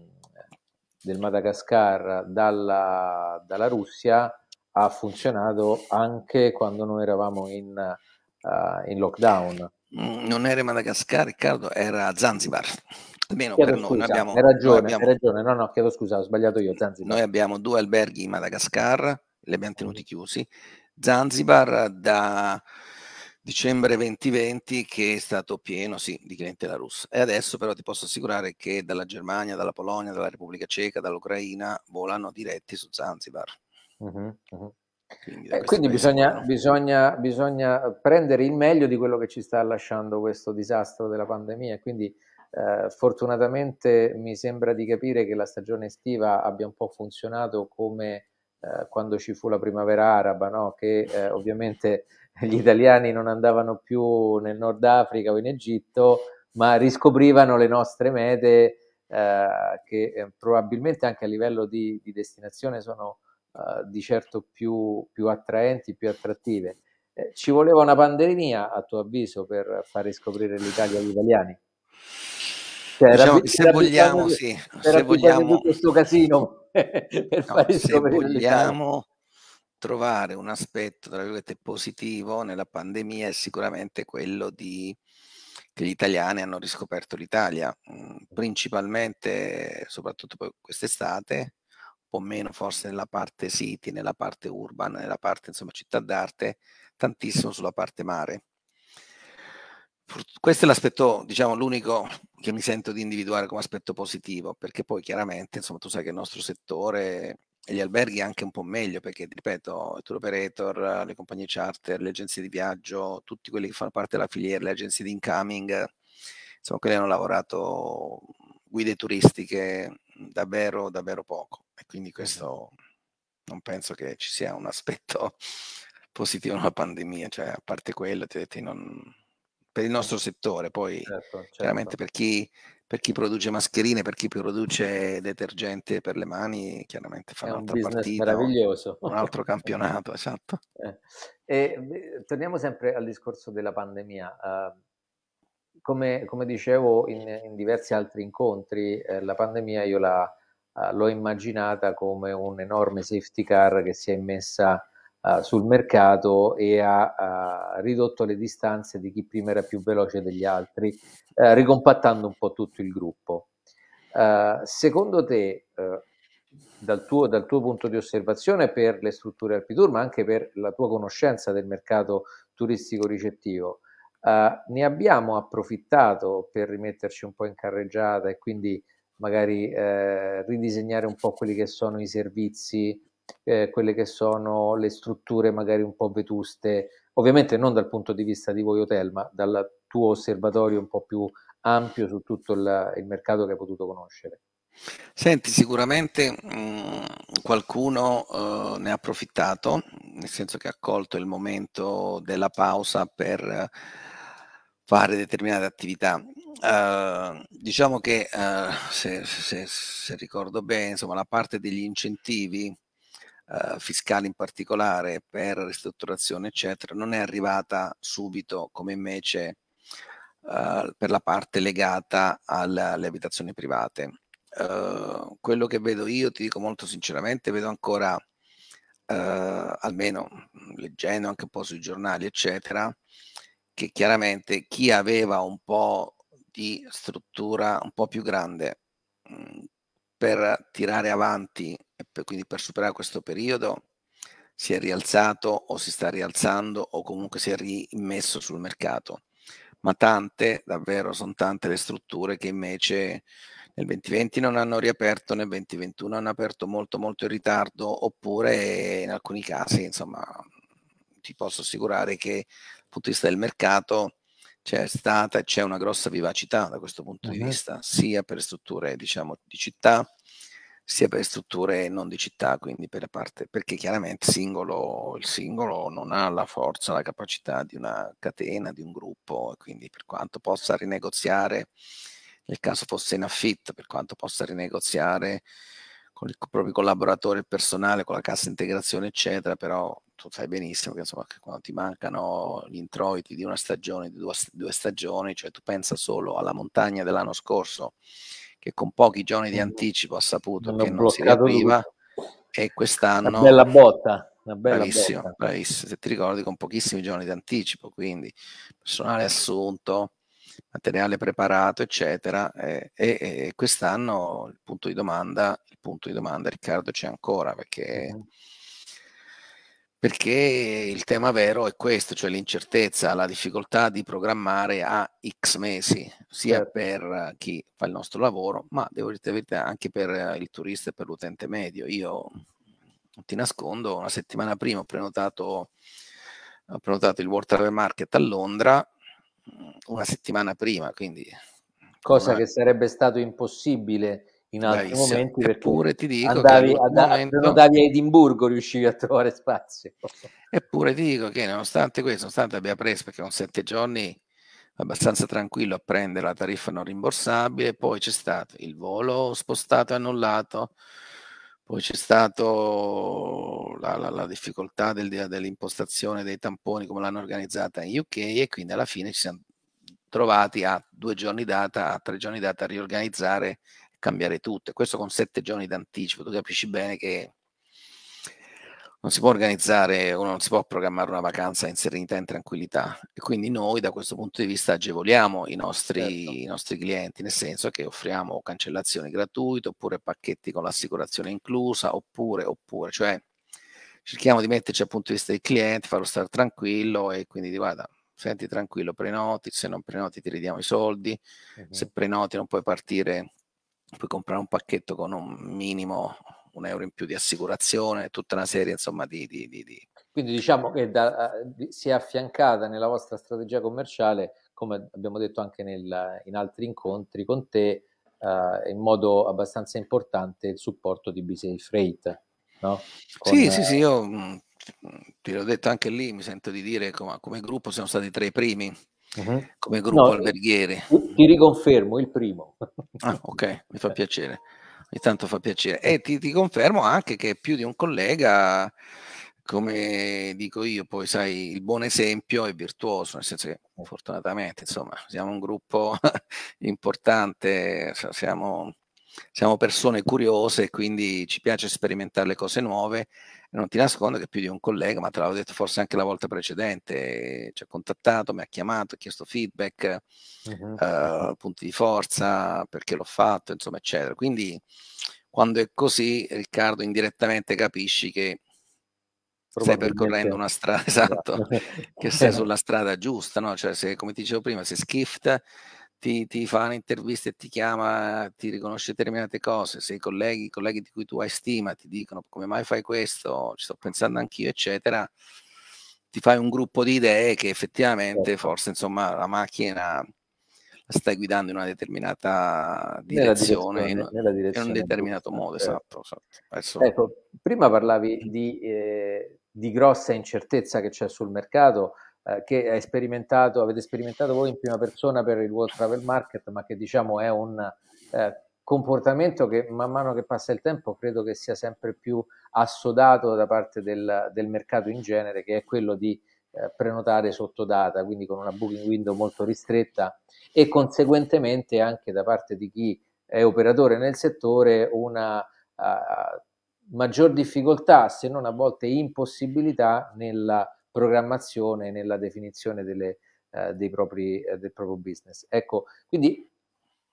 del Madagascar dalla, dalla, Russia ha funzionato anche quando noi eravamo in, uh, in lockdown. Mm, non era Madagascar, Riccardo, era Zanzibar. Almeno chiedo per noi, noi abbiamo, hai ragione, abbiamo, hai ragione, no, no, chiedo scusa, ho sbagliato io. Zanzibar. Noi abbiamo due alberghi in Madagascar, li abbiamo tenuti chiusi. Zanzibar da dicembre 2020 che è stato pieno, sì, di clientela russa. E adesso però ti posso assicurare che dalla Germania, dalla Polonia, dalla Repubblica Ceca, dall'Ucraina volano diretti su Zanzibar. Uh-huh, uh-huh. Quindi, eh, quindi bisogna, bisogna, bisogna, prendere il meglio di quello che ci sta lasciando questo disastro della pandemia. Quindi eh, fortunatamente mi sembra di capire che la stagione estiva abbia un po' funzionato come eh, quando ci fu la primavera araba, no? che eh, ovviamente gli italiani non andavano più nel Nord Africa o in Egitto, ma riscoprivano le nostre mete eh, che eh, probabilmente anche a livello di, di destinazione sono di certo più, più, attraenti, più attrattive. ci voleva una pandemia, a tuo avviso, per far riscoprire l'Italia agli italiani? Cioè, diciamo, se vogliamo, di, sì, se vogliamo. questo casino per no, fare se vogliamo trovare un aspetto tra virgolette positivo nella pandemia è sicuramente quello di che gli italiani hanno riscoperto l'Italia, mh, principalmente soprattutto poi quest'estate, un po' meno forse nella parte city, nella parte urban, nella parte insomma città d'arte, tantissimo sulla parte mare questo è l'aspetto, diciamo, l'unico che mi sento di individuare come aspetto positivo, perché poi chiaramente, insomma, tu sai che il nostro settore e gli alberghi anche un po' meglio, perché, ripeto, i tour operator, le compagnie charter, le agenzie di viaggio, tutti quelli che fanno parte della filiera, le agenzie di incoming, insomma, quelli hanno lavorato guide turistiche davvero, davvero poco. E quindi questo non penso che ci sia un aspetto positivo nella pandemia, cioè a parte quello, ti ho detto, non per il nostro settore, poi certo, certo. chiaramente per chi, per chi, produce mascherine, per chi produce detergente per le mani, chiaramente fa un'altra partita, meraviglioso. un altro campionato, esatto. Eh. E, torniamo sempre al discorso della pandemia. Uh, come, come, dicevo in, in, diversi altri incontri, eh, la pandemia io la, uh, l'ho immaginata come un enorme safety car che si è immessa uh, sul mercato e ha uh, ridotto le distanze di chi prima era più veloce degli altri, uh, ricompattando un po' tutto il gruppo. secondo te, dal tuo, dal, tuo, punto di osservazione per le strutture Alpitour, ma anche per la tua conoscenza del mercato turistico ricettivo, ne abbiamo approfittato per rimetterci un po' in carreggiata e quindi magari eh, ridisegnare un po' quelli che sono i servizi eh, quelle che sono le strutture magari un po' vetuste, ovviamente non dal punto di vista di voi hotel, ma dal tuo osservatorio un po' più ampio su tutto il, il mercato che hai potuto conoscere. Senti, sicuramente mh, mm, qualcuno uh, ne ha approfittato, nel senso che ha colto il momento della pausa per fare determinate attività. Uh, diciamo che uh, se, se, se, ricordo bene, insomma, la parte degli incentivi eh, fiscali in particolare per ristrutturazione, eccetera, non è arrivata subito come invece eh, per la parte legata alle, alle abitazioni private. Uh, quello che vedo io, ti dico molto sinceramente, vedo ancora, uh, almeno leggendo anche un po' sui giornali, eccetera, che chiaramente chi aveva un po' di struttura un po' più grande mh, mm, per tirare avanti e per, quindi per superare questo periodo si è rialzato o si sta rialzando o comunque si è rimesso sul mercato. Ma tante, davvero, sono tante le strutture che invece nel 2020 non hanno riaperto, nel 2021 hanno aperto molto molto in ritardo, oppure in alcuni casi, insomma, ti posso assicurare che dal punto di vista del mercato c'è stata e c'è una grossa vivacità da questo punto uh-huh. di vista, sia per strutture diciamo di città, sia per strutture non di città, quindi per la parte, perché chiaramente singolo, il singolo non ha la forza, la capacità di una catena, di un gruppo, e quindi per quanto possa rinegoziare, nel caso fosse in affitto, per quanto possa rinegoziare con il proprio collaboratore personale, con la cassa integrazione, eccetera, però tu sai benissimo che, insomma, che quando ti mancano gli introiti di una stagione, di due, due stagioni, cioè tu pensa solo alla montagna dell'anno scorso, che con pochi giorni di anticipo ha saputo non che non si riapriva e quest'anno... Una bella botta. Una bella bravissimo, botta. bravissimo, se ti ricordi con pochissimi giorni di anticipo, quindi personale assunto, materiale preparato, eccetera, e, e, e quest'anno il punto di domanda, il punto di domanda Riccardo c'è ancora perché... Perché il tema vero è questo, cioè l'incertezza, la difficoltà di programmare a X mesi, sia certo. per chi fa il nostro lavoro, ma devo dire anche per il turista e per l'utente medio. Io non ti nascondo, una settimana prima ho prenotato, ho prenotato il World Travel Market a Londra, una settimana prima, quindi... Cosa una... che sarebbe stato impossibile in altri Bravissimo. momenti Eppure ti dico andavi, che momento... andavi a Edimburgo riuscivi a trovare spazio. Eppure ti dico che nonostante questo, nonostante abbia preso perché con sette giorni abbastanza tranquillo a prendere la tariffa non rimborsabile, poi c'è stato il volo spostato e annullato, poi c'è stata la, la, la, difficoltà del, dell'impostazione dei tamponi come l'hanno organizzata in UK e quindi alla fine ci siamo trovati a due giorni data, a tre giorni data a riorganizzare cambiare tutto. E questo con sette giorni d'anticipo, tu capisci bene che non si può organizzare, uno non si può programmare una vacanza in serenità e in tranquillità. E quindi noi da questo punto di vista agevoliamo i nostri, certo. i nostri clienti, nel senso che offriamo cancellazioni gratuite, oppure pacchetti con l'assicurazione inclusa, oppure, oppure, cioè cerchiamo di metterci al punto di vista del cliente, farlo stare tranquillo e quindi di guarda, senti tranquillo, prenoti, se non prenoti ti ridiamo i soldi, uh-huh. se prenoti non puoi partire puoi comprare un pacchetto con un minimo un euro in più di assicurazione, tutta una serie insomma di... di, di, di... Quindi diciamo che da, si è affiancata nella vostra strategia commerciale, come abbiamo detto anche nel, in altri incontri con te, uh, in modo abbastanza importante il supporto di B-Safe Freight. No? Con, sì, sì, sì, eh, io mh, ti l'ho detto anche lì, mi sento di dire come, come gruppo siamo stati tra i primi uh-huh. come gruppo no, alberghiere. Ti riconfermo, il primo. ah, ok, mi fa piacere. Ogni tanto fa piacere. E ti, ti confermo anche che più di un collega come dico io, poi sai, il buon esempio è virtuoso, nel senso che fortunatamente, insomma, siamo un gruppo importante, siamo, siamo persone curiose e quindi ci piace sperimentare le cose nuove. Non ti nascondo che più di un collega, ma te l'avevo detto forse anche la volta precedente, ci ha contattato, mi ha chiamato, ha chiesto feedback, uh-huh. uh, punti di forza, perché l'ho fatto, insomma, eccetera. Quindi quando è così, Riccardo, indirettamente capisci che stai percorrendo una strada, esatto, che sei sulla strada giusta, no? Cioè, se, come ti dicevo prima, se Skift ti, ti fa un'intervista e ti chiama, ti riconosce determinate cose, se i colleghi, i colleghi di cui tu hai stima ti dicono come mai fai questo, ci sto pensando anch'io, eccetera, ti fai un gruppo di idee che effettivamente certo. forse insomma la macchina la stai guidando in una determinata direzione, direzione, nella direzione in un determinato modo, certo. esatto. esatto. Ecco, prima parlavi di eh, di grossa incertezza che c'è sul mercato, eh, che sperimentato, avete sperimentato voi in prima persona per il World Travel Market, ma che diciamo è un eh, comportamento che man mano che passa il tempo credo che sia sempre più assodato da parte del, del mercato in genere, che è quello di eh, prenotare sotto data, quindi con una booking window molto ristretta e conseguentemente anche da parte di chi è operatore nel settore una uh, maggior difficoltà, se non a volte impossibilità, nella programmazione, nella definizione delle, eh, dei propri, eh, del proprio business. Ecco, quindi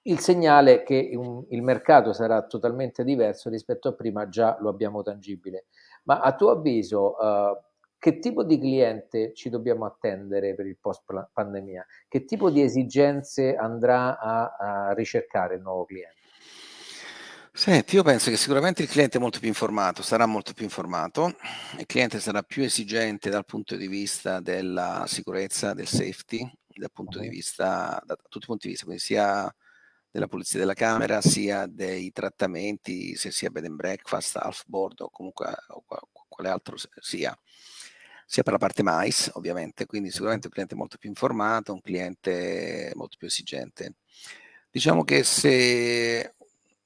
il segnale che un, il mercato sarà totalmente diverso rispetto a prima già lo abbiamo tangibile. Ma a tuo avviso, eh, che tipo di cliente ci dobbiamo attendere per il post pandemia? Che tipo di esigenze andrà a, a ricercare il nuovo cliente? Senti, io penso che sicuramente il cliente è molto più informato, sarà molto più informato, il cliente sarà più esigente dal punto di vista della sicurezza, del safety, dal punto di vista, da tutti i punti di vista, quindi sia della pulizia della camera, sia dei trattamenti, se sia bed and breakfast, half board o comunque o quale altro sia, sia per la parte mais, ovviamente, quindi sicuramente un cliente molto più informato, un cliente molto più esigente. Diciamo che se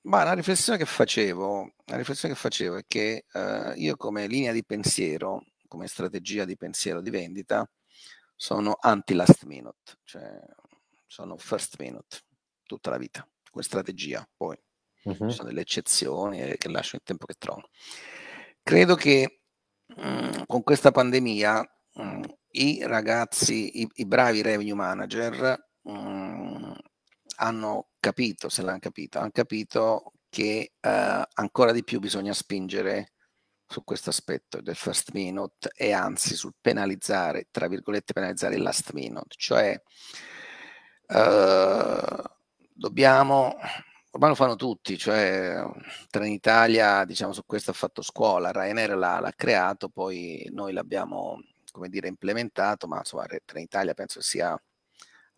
ma la riflessione che facevo, la riflessione che facevo è che eh, io come linea di pensiero, come strategia di pensiero di vendita, sono anti-last minute, cioè sono first minute tutta la vita, come strategia. Poi uh-huh. ci sono delle eccezioni eh, che lascio il tempo che trovo. Credo che mh, mm, con questa pandemia mh, mm, i ragazzi, i, i, bravi revenue manager mh, mm, hanno capito, se l'hanno capito, hanno capito che eh, ancora di più bisogna spingere su questo aspetto del first minute e anzi sul penalizzare, tra virgolette, penalizzare il last minute, cioè eh, dobbiamo, ormai lo fanno tutti, cioè Trenitalia diciamo su questo ha fatto scuola, Ryanair l'ha, l'ha creato, poi noi l'abbiamo come dire implementato, ma insomma Trenitalia penso sia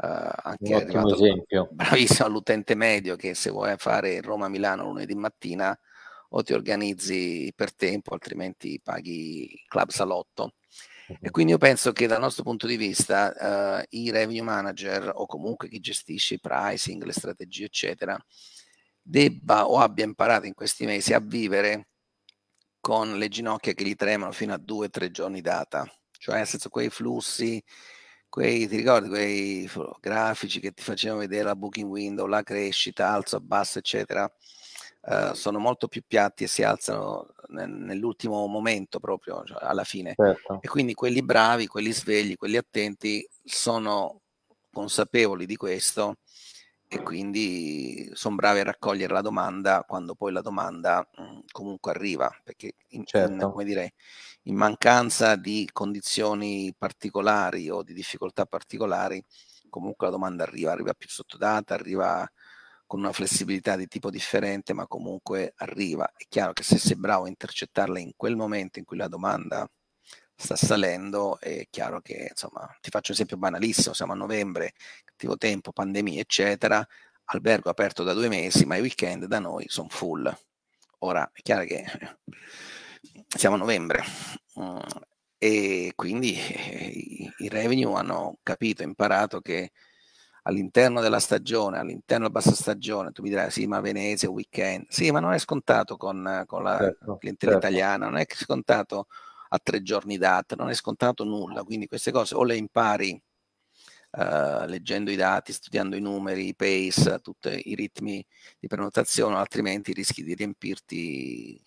anche Un ottimo esempio. bravissimo all'utente medio che se vuoi fare Roma-Milano lunedì mattina o ti organizzi per tempo, altrimenti paghi club salotto. E quindi io penso che dal nostro punto di vista uh, i revenue manager o comunque chi gestisce i pricing, le strategie, eccetera, debba o abbia imparato in questi mesi a vivere con le ginocchia che gli tremano fino a due o tre giorni data, cioè nel senso quei flussi quei, ti ricordi quei grafici che ti facevano vedere la booking window, la crescita, alzo, abbasso, eccetera, uh, sono molto più piatti e si alzano nell'ultimo momento proprio, cioè alla fine. Certo. E quindi quelli bravi, quelli svegli, quelli attenti sono consapevoli di questo e quindi sono bravi a raccogliere la domanda quando poi la domanda mh, mhmm, comunque arriva, perché in, certo. in, come dire, in mancanza di condizioni particolari o di difficoltà particolari, comunque la domanda arriva, arriva più sottodata, arriva con una flessibilità di tipo differente, ma comunque arriva. È chiaro che se sei bravo a intercettarla in quel momento in cui la domanda sta salendo, è chiaro che, insomma, ti faccio un esempio banalissimo, siamo a novembre, cattivo tempo, pandemia, eccetera, albergo aperto da due mesi, ma i weekend da noi sono full. Ora, è chiaro che siamo a novembre, mm, e quindi eh, i, i revenue hanno capito, imparato che all'interno della stagione, all'interno della bassa stagione, tu mi dirai sì, ma Venezia, weekend, sì, ma non è scontato con, con la certo, clientela certo. italiana, non è scontato a tre giorni data, non è scontato nulla, quindi queste cose o le impari uh, leggendo i dati, studiando i numeri, i pace, tutti i ritmi di prenotazione, altrimenti rischi di riempirti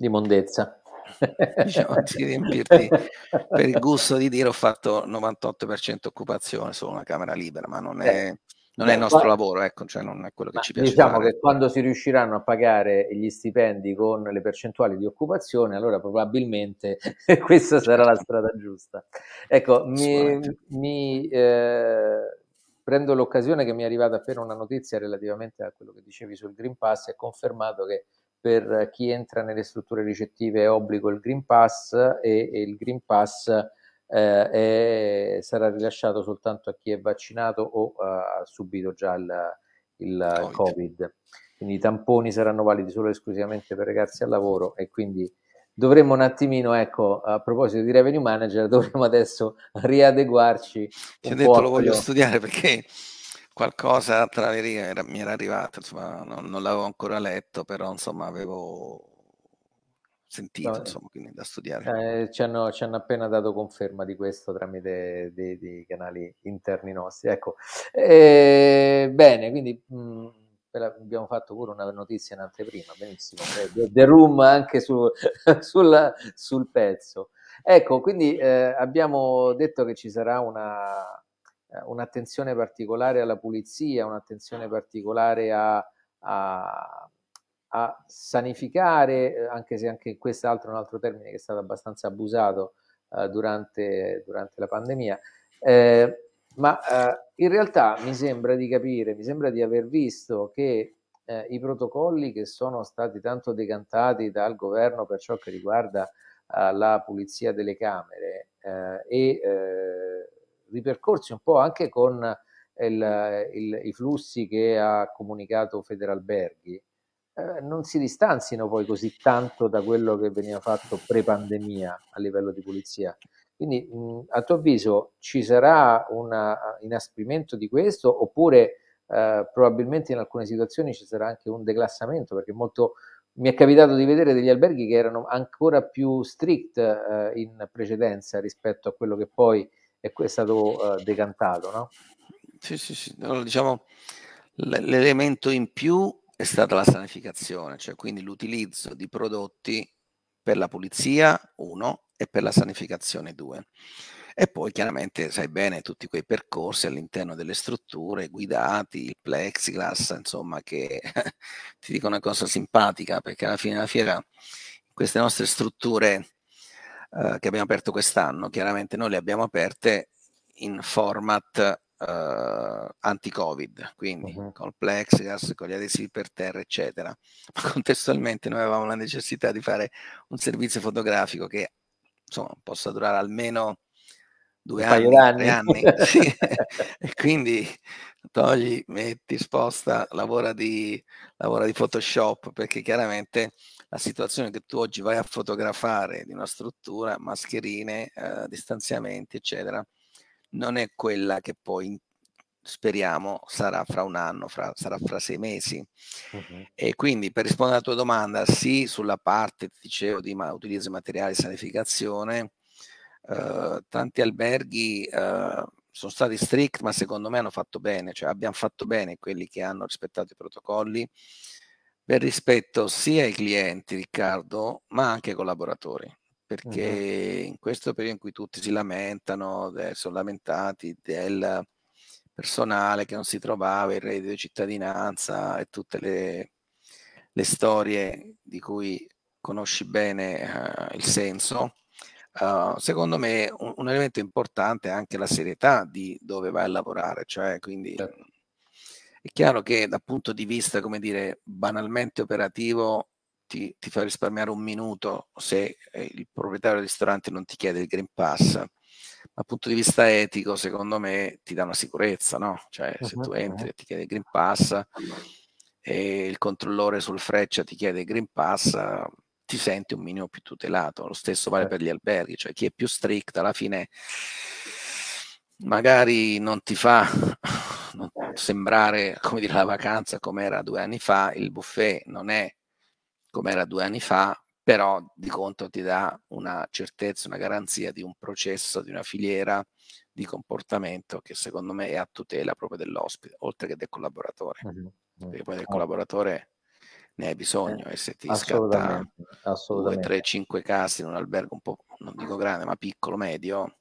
di mondezza. diciamo, di riempirti per il gusto di dire ho fatto 98% occupazione su una camera libera, ma non è... Eh non è il nostro qua... lavoro, ecco, cioè non è quello che ci piace. Diciamo fare. che quando si riusciranno a pagare gli stipendi con le percentuali di occupazione, allora probabilmente questa sarà la strada giusta. Ecco, mi, mi eh, prendo l'occasione che mi è arrivata appena una notizia relativamente a quello che dicevi sul Green Pass, è confermato che per chi entra nelle strutture ricettive è obbligo il Green Pass e, e il Green Pass eh, sarà rilasciato soltanto a chi è vaccinato o ha subito già il, il COVID. COVID. Quindi i tamponi saranno validi solo e esclusivamente per recarsi al lavoro e quindi dovremmo un attimino, ecco, a proposito di revenue manager, dovremmo adesso riadeguarci. Ti ho detto lo voglio studiare perché qualcosa tra le righe era, mi era arrivato, insomma, non, non l'avevo ancora letto, però insomma avevo sentito, no, insomma, quindi da studiare. Eh, ci, hanno, ci, hanno, appena dato conferma di questo tramite dei, dei canali interni nostri. Ecco. Eh, bene, quindi mh, mm, abbiamo fatto pure una notizia in anteprima, benissimo. Eh, The Room anche su, sul, sul, pezzo. Ecco, quindi eh, abbiamo detto che ci sarà una, un'attenzione particolare alla pulizia, un'attenzione particolare a, a a sanificare, eh, anche se anche questo è un altro termine che è stato abbastanza abusato eh, durante, durante, la pandemia, eh, ma eh, in realtà mi sembra di capire, mi sembra di aver visto che eh, i protocolli che sono stati tanto decantati dal governo per ciò che riguarda eh, la pulizia delle camere e ripercorsi un po' anche con il, il, i flussi che ha comunicato Federalberghi, eh, non si distanzino poi così tanto da quello che veniva fatto pre-pandemia a livello di pulizia. Quindi mh, a tuo avviso ci sarà un inasprimento di questo oppure eh, probabilmente in alcune situazioni ci sarà anche un declassamento perché molto, mi è capitato di vedere degli alberghi che erano ancora più strict eh, in precedenza rispetto a quello che poi è, è stato eh, decantato. No? Sì, sì, sì. Allora, diciamo l'elemento in più è stata la sanificazione, cioè quindi l'utilizzo di prodotti per la pulizia, uno, e per la sanificazione, due. E poi chiaramente sai bene tutti quei percorsi all'interno delle strutture guidati, il plexiglass, insomma, che ti dico una cosa simpatica, perché alla fine della fiera queste nostre strutture eh, che abbiamo aperto quest'anno, chiaramente noi le abbiamo aperte in format uh, anti-Covid, quindi uh-huh. con il plexiglass, con gli adesivi per terra, eccetera. Ma contestualmente noi avevamo la necessità di fare un servizio fotografico che insomma possa durare almeno due anni, tre anni. sì. e quindi togli, metti, sposta, lavora di, lavora di Photoshop, perché chiaramente la situazione che tu oggi vai a fotografare di una struttura, mascherine, eh, distanziamenti, eccetera, non è quella che poi speriamo sarà fra un anno, fra, sarà fra sei mesi. Uh-huh. E quindi per rispondere alla tua domanda, sì, sulla parte, ti dicevo, di ma- utilizzo di materiali di sanificazione, eh, tanti alberghi eh, sono stati strict, ma secondo me hanno fatto bene, cioè abbiamo fatto bene quelli che hanno rispettato i protocolli per rispetto sia ai clienti, Riccardo, ma anche ai collaboratori perché uh-huh. in questo periodo in cui tutti si lamentano, sono lamentati del personale che non si trovava, il reddito di cittadinanza e tutte le, le storie di cui conosci bene uh, il senso, uh, secondo me un, un, elemento importante è anche la serietà di dove vai a lavorare, cioè quindi certo. è chiaro che dal punto di vista, come dire, banalmente operativo ti, ti, fa risparmiare un minuto se eh, il proprietario del ristorante non ti chiede il Green Pass. Ma dal punto di vista etico, secondo me, ti dà una sicurezza, no? Cioè, se tu entri e ti chiede il Green Pass e il controllore sul freccia ti chiede il Green Pass, ti senti un minimo più tutelato. Lo stesso vale per gli alberghi, cioè chi è più strict alla fine magari non ti fa non sembrare come dire la vacanza come era due anni fa, il buffet non è come era due anni fa, però di conto ti dà una certezza, una garanzia di un processo, di una filiera di comportamento che secondo me è a tutela proprio dell'ospite, oltre che del collaboratore. Perché poi del collaboratore ne hai bisogno eh, e se ti scatta assolutamente. 2, 3, 5 case in un albergo un po', non dico grande, ma piccolo, medio,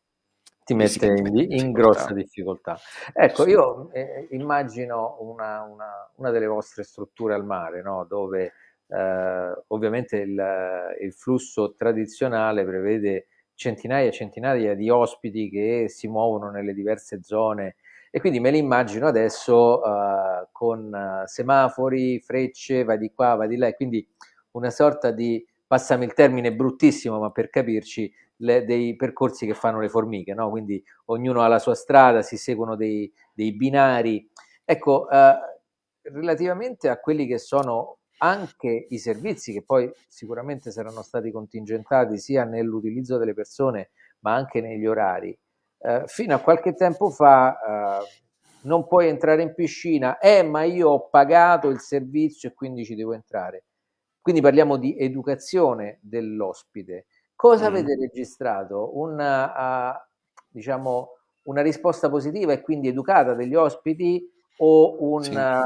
ti mette in, in, grossa difficoltà. Ecco, io eh, immagino una, una, una, delle vostre strutture al mare, no? dove eh, ovviamente il, il, flusso tradizionale prevede centinaia e centinaia di ospiti che si muovono nelle diverse zone e quindi me li immagino adesso uh, con uh, semafori, frecce, vai di qua, vai di là, e quindi una sorta di, passami il termine bruttissimo, ma per capirci, le, dei percorsi che fanno le formiche, no? quindi ognuno ha la sua strada, si seguono dei, dei binari. Ecco, uh, relativamente a quelli che sono anche i servizi che poi sicuramente saranno stati contingentati sia nell'utilizzo delle persone ma anche negli orari, eh, fino a qualche tempo fa eh, non puoi entrare in piscina, eh ma io ho pagato il servizio e quindi ci devo entrare. Quindi parliamo di educazione dell'ospite. Cosa mm. avete registrato? Una, uh, diciamo, una risposta positiva e quindi educata degli ospiti o un sì. uh,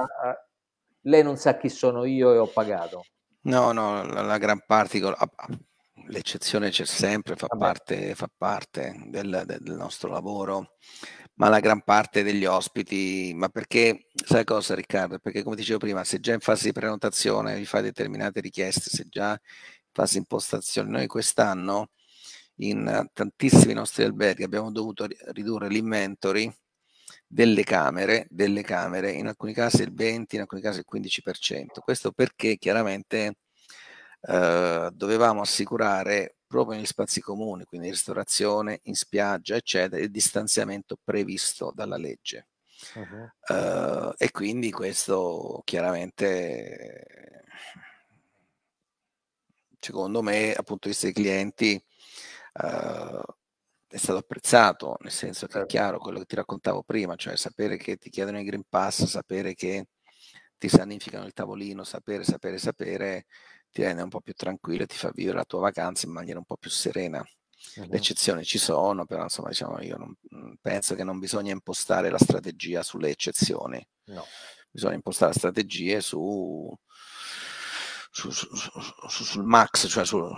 lei non sa chi sono io e ho pagato? No, no, la, la gran parte L'eccezione c'è sempre, fa parte, fa parte del, del, nostro lavoro, ma la gran parte degli ospiti, ma perché, sai cosa Riccardo? Perché come dicevo prima, se già in fase di prenotazione vi fai determinate richieste, se già in fase di impostazione, noi quest'anno in tantissimi nostri alberghi abbiamo dovuto ridurre l'inventory delle camere, delle camere, in alcuni casi il 20, in alcuni casi il 15%. Questo perché chiaramente eh, dovevamo assicurare proprio negli spazi comuni, quindi in ristorazione, in spiaggia, eccetera, il distanziamento previsto dalla legge. Uh-huh. Uh, e quindi questo chiaramente, secondo me, dal punto di vista dei clienti, uh, è stato apprezzato, nel senso che è certo. chiaro quello che ti raccontavo prima, cioè sapere che ti chiedono il Green Pass, sapere che ti sanificano il tavolino, sapere, sapere, sapere, ti rende un po' più tranquillo e ti fa vivere la tua vacanza in maniera un po' più serena. Uh-huh. Le eccezioni ci sono, però insomma diciamo io non, mm, penso che non bisogna impostare la strategia sulle eccezioni, no. bisogna impostare strategie su, su, su, sul max, cioè sul,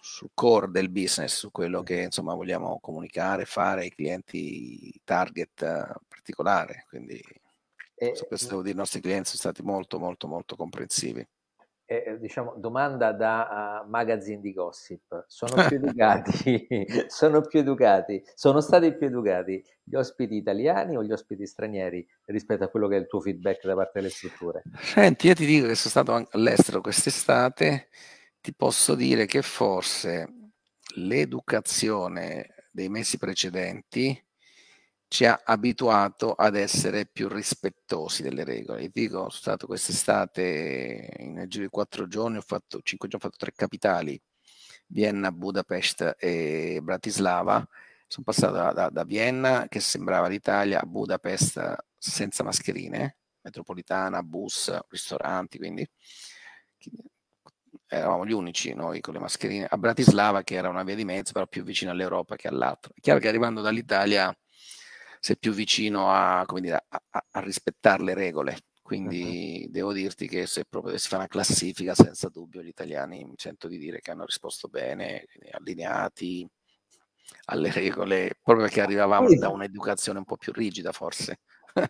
sul core del business, su quello che insomma vogliamo comunicare, fare ai clienti target uh, particolare. Quindi e, su questo devo dire, i nostri clienti sono stati molto molto molto comprensivi eh, diciamo, domanda da uh, magazine di gossip. Sono più educati, sono più educati, sono stati più educati gli ospiti italiani o gli ospiti stranieri rispetto a quello che è il tuo feedback da parte delle strutture? Senti, io ti dico che sono stato all'estero quest'estate, ti posso dire che forse l'educazione dei mesi precedenti ci ha abituato ad essere più rispettosi delle regole. Io dico, sono stato quest'estate nel giro di quattro giorni, ho fatto cinque giorni, ho fatto tre capitali, Vienna, Budapest e Bratislava. Sono passato da, da, da Vienna, che sembrava l'Italia, a Budapest senza mascherine, metropolitana, bus, ristoranti, quindi eravamo gli unici noi con le mascherine, a Bratislava che era una via di mezzo, però più vicino all'Europa che all'altro. È chiaro che arrivando dall'Italia sei più vicino a, dire, a, a rispettare le regole. Quindi uh-huh. devo dirti che se proprio si fa una classifica, senza dubbio, gli italiani mi sento di dire che hanno risposto bene, allineati alle regole, proprio perché arrivavamo da un'educazione un po' più rigida, forse.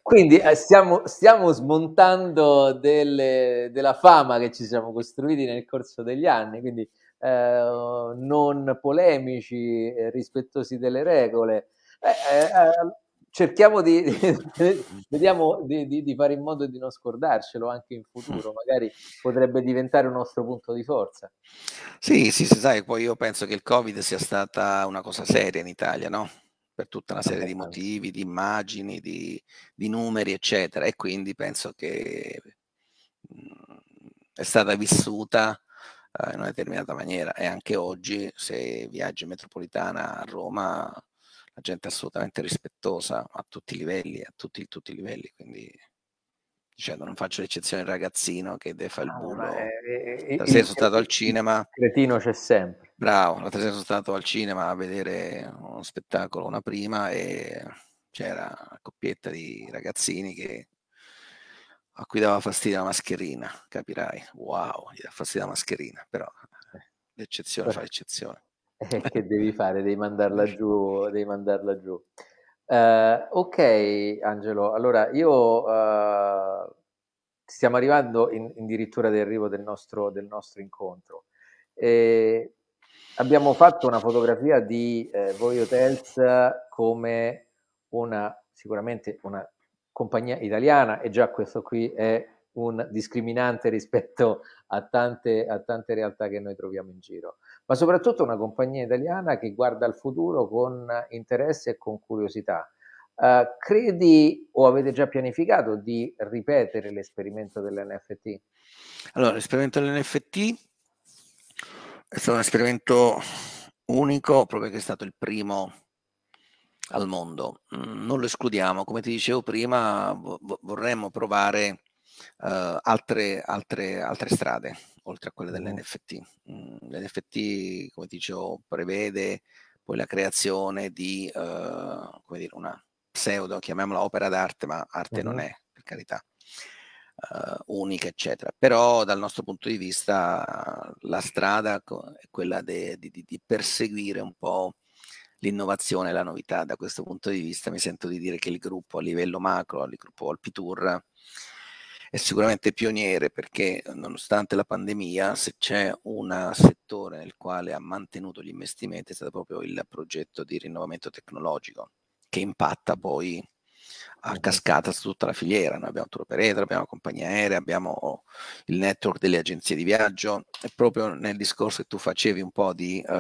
Quindi eh, stiamo, stiamo, smontando delle, della fama che ci siamo costruiti nel corso degli anni, quindi eh, non polemici, eh, rispettosi delle regole. Eh, eh, cerchiamo di, vediamo di, di, di, fare in modo di non scordarcelo anche in futuro, magari potrebbe diventare un nostro punto di forza. Sì, sì, sì, sai, poi io penso che il Covid sia stata una cosa seria in Italia, no? Per tutta una serie di motivi, di immagini, di, di numeri, eccetera, e quindi penso che mh, è stata vissuta uh, in una determinata maniera e anche oggi se viaggi in metropolitana a Roma gente assolutamente rispettosa a tutti i livelli, a tutti, tutti i livelli, quindi dicendo non faccio l'eccezione del ragazzino che deve fare il bulo. Ah, eh, eh, sono stato al cinema. Il cretino c'è sempre. Bravo, l'altra sera sono stato al cinema a vedere uno spettacolo una prima e c'era una coppietta di ragazzini che a cui dava fastidio la mascherina, capirai. Wow, gli dà fastidio la mascherina, però eh, l'eccezione fa l'eccezione. Eh, che devi fare? Devi mandarla giù, devi mandarla giù. Uh, ok, Angelo, allora io uh, stiamo arrivando in, addirittura d'arrivo del nostro, del nostro incontro. E abbiamo fatto una fotografia di eh, Voi Hotels come una, sicuramente una compagnia italiana e già questo qui è un discriminante rispetto a tante, a tante realtà che noi troviamo in giro, ma soprattutto una compagnia italiana che guarda al futuro con interesse e con curiosità. Uh, credi o avete già pianificato di ripetere l'esperimento dell'NFT? Allora, l'esperimento dell'NFT è stato un esperimento unico proprio che è stato il primo al mondo. Mm, non lo escludiamo, come ti dicevo prima, vorremmo provare uh, altre, altre, altre strade oltre a quelle dell'NFT. Mm, L'NFT, come dicevo, prevede poi la creazione di uh, come dire, una pseudo, chiamiamola opera d'arte, ma arte uh-huh. non è, per carità, uh, unica, eccetera. Però dal nostro punto di vista la strada è quella de, di, di, di perseguire un po' l'innovazione e la novità. Da questo punto di vista mi sento di dire che il gruppo a livello macro, il gruppo Alpitour, è sicuramente pioniere perché nonostante la pandemia, se c'è un settore nel quale ha mantenuto gli investimenti è stato proprio il progetto di rinnovamento tecnologico che impatta poi a cascata su tutta la filiera. Noi abbiamo tour operator, abbiamo compagnie aeree, abbiamo il network delle agenzie di viaggio e proprio nel discorso che tu facevi un po' di uh,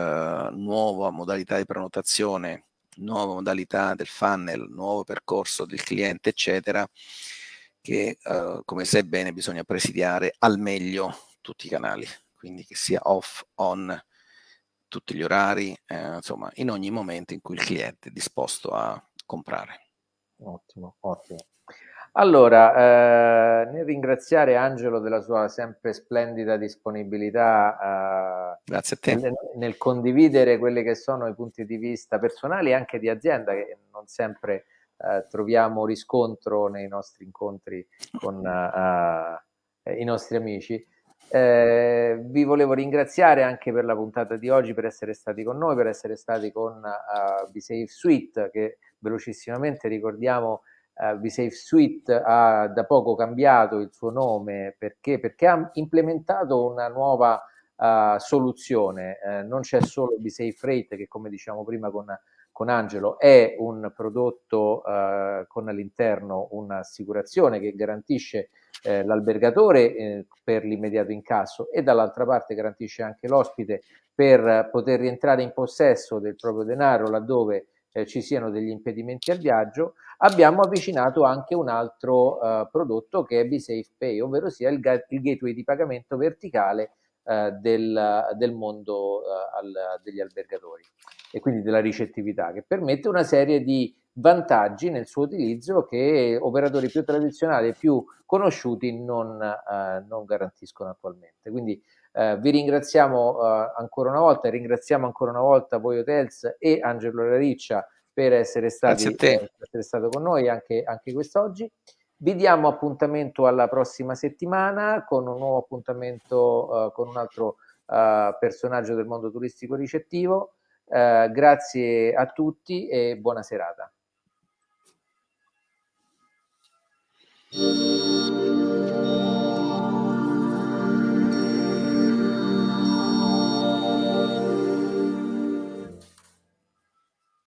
nuova modalità di prenotazione, nuova modalità del funnel, nuovo percorso del cliente, eccetera, che uh, come sai bene bisogna presidiare al meglio tutti i canali, quindi che sia off, on, tutti gli orari, eh, insomma, in ogni momento in cui il cliente è disposto a comprare. Ottimo, ottimo. Allora, eh, nel ringraziare Angelo della sua sempre splendida disponibilità eh, Grazie a te. Nel, nel, condividere quelli che sono i punti di vista personali e anche di azienda che non sempre eh, troviamo riscontro nei nostri incontri con eh, i nostri amici. Eh, vi volevo ringraziare anche per la puntata di oggi, per essere stati con noi, per essere stati con uh, BeSafe Suite, che velocissimamente ricordiamo uh, BeSafe Suite ha da poco cambiato il suo nome perché, perché ha implementato una nuova uh, soluzione. Uh, non c'è solo BeSafe Rate, che come diciamo prima con, con Angelo è un prodotto uh, con all'interno un'assicurazione che garantisce eh, l'albergatore eh, per l'immediato incasso e dall'altra parte garantisce anche l'ospite per poter rientrare in possesso del proprio denaro laddove eh, ci siano degli impedimenti al viaggio, abbiamo avvicinato anche un altro eh, prodotto che è BeSafe Pay, ovvero sia il, il gateway di pagamento verticale eh, del, del, mondo eh, al, degli albergatori e quindi della ricettività, che permette una serie di vantaggi nel suo utilizzo che operatori più tradizionali e più conosciuti non, eh, non garantiscono attualmente. Quindi eh, vi ringraziamo eh, ancora una volta, ringraziamo ancora una volta voi Hotels e Angelo Rariccia per essere, stati, eh, per essere stato con noi anche, anche quest'oggi. Vi diamo appuntamento alla prossima settimana con un nuovo appuntamento uh, con un altro uh, personaggio del mondo turistico ricettivo. Uh, grazie a tutti e buona serata.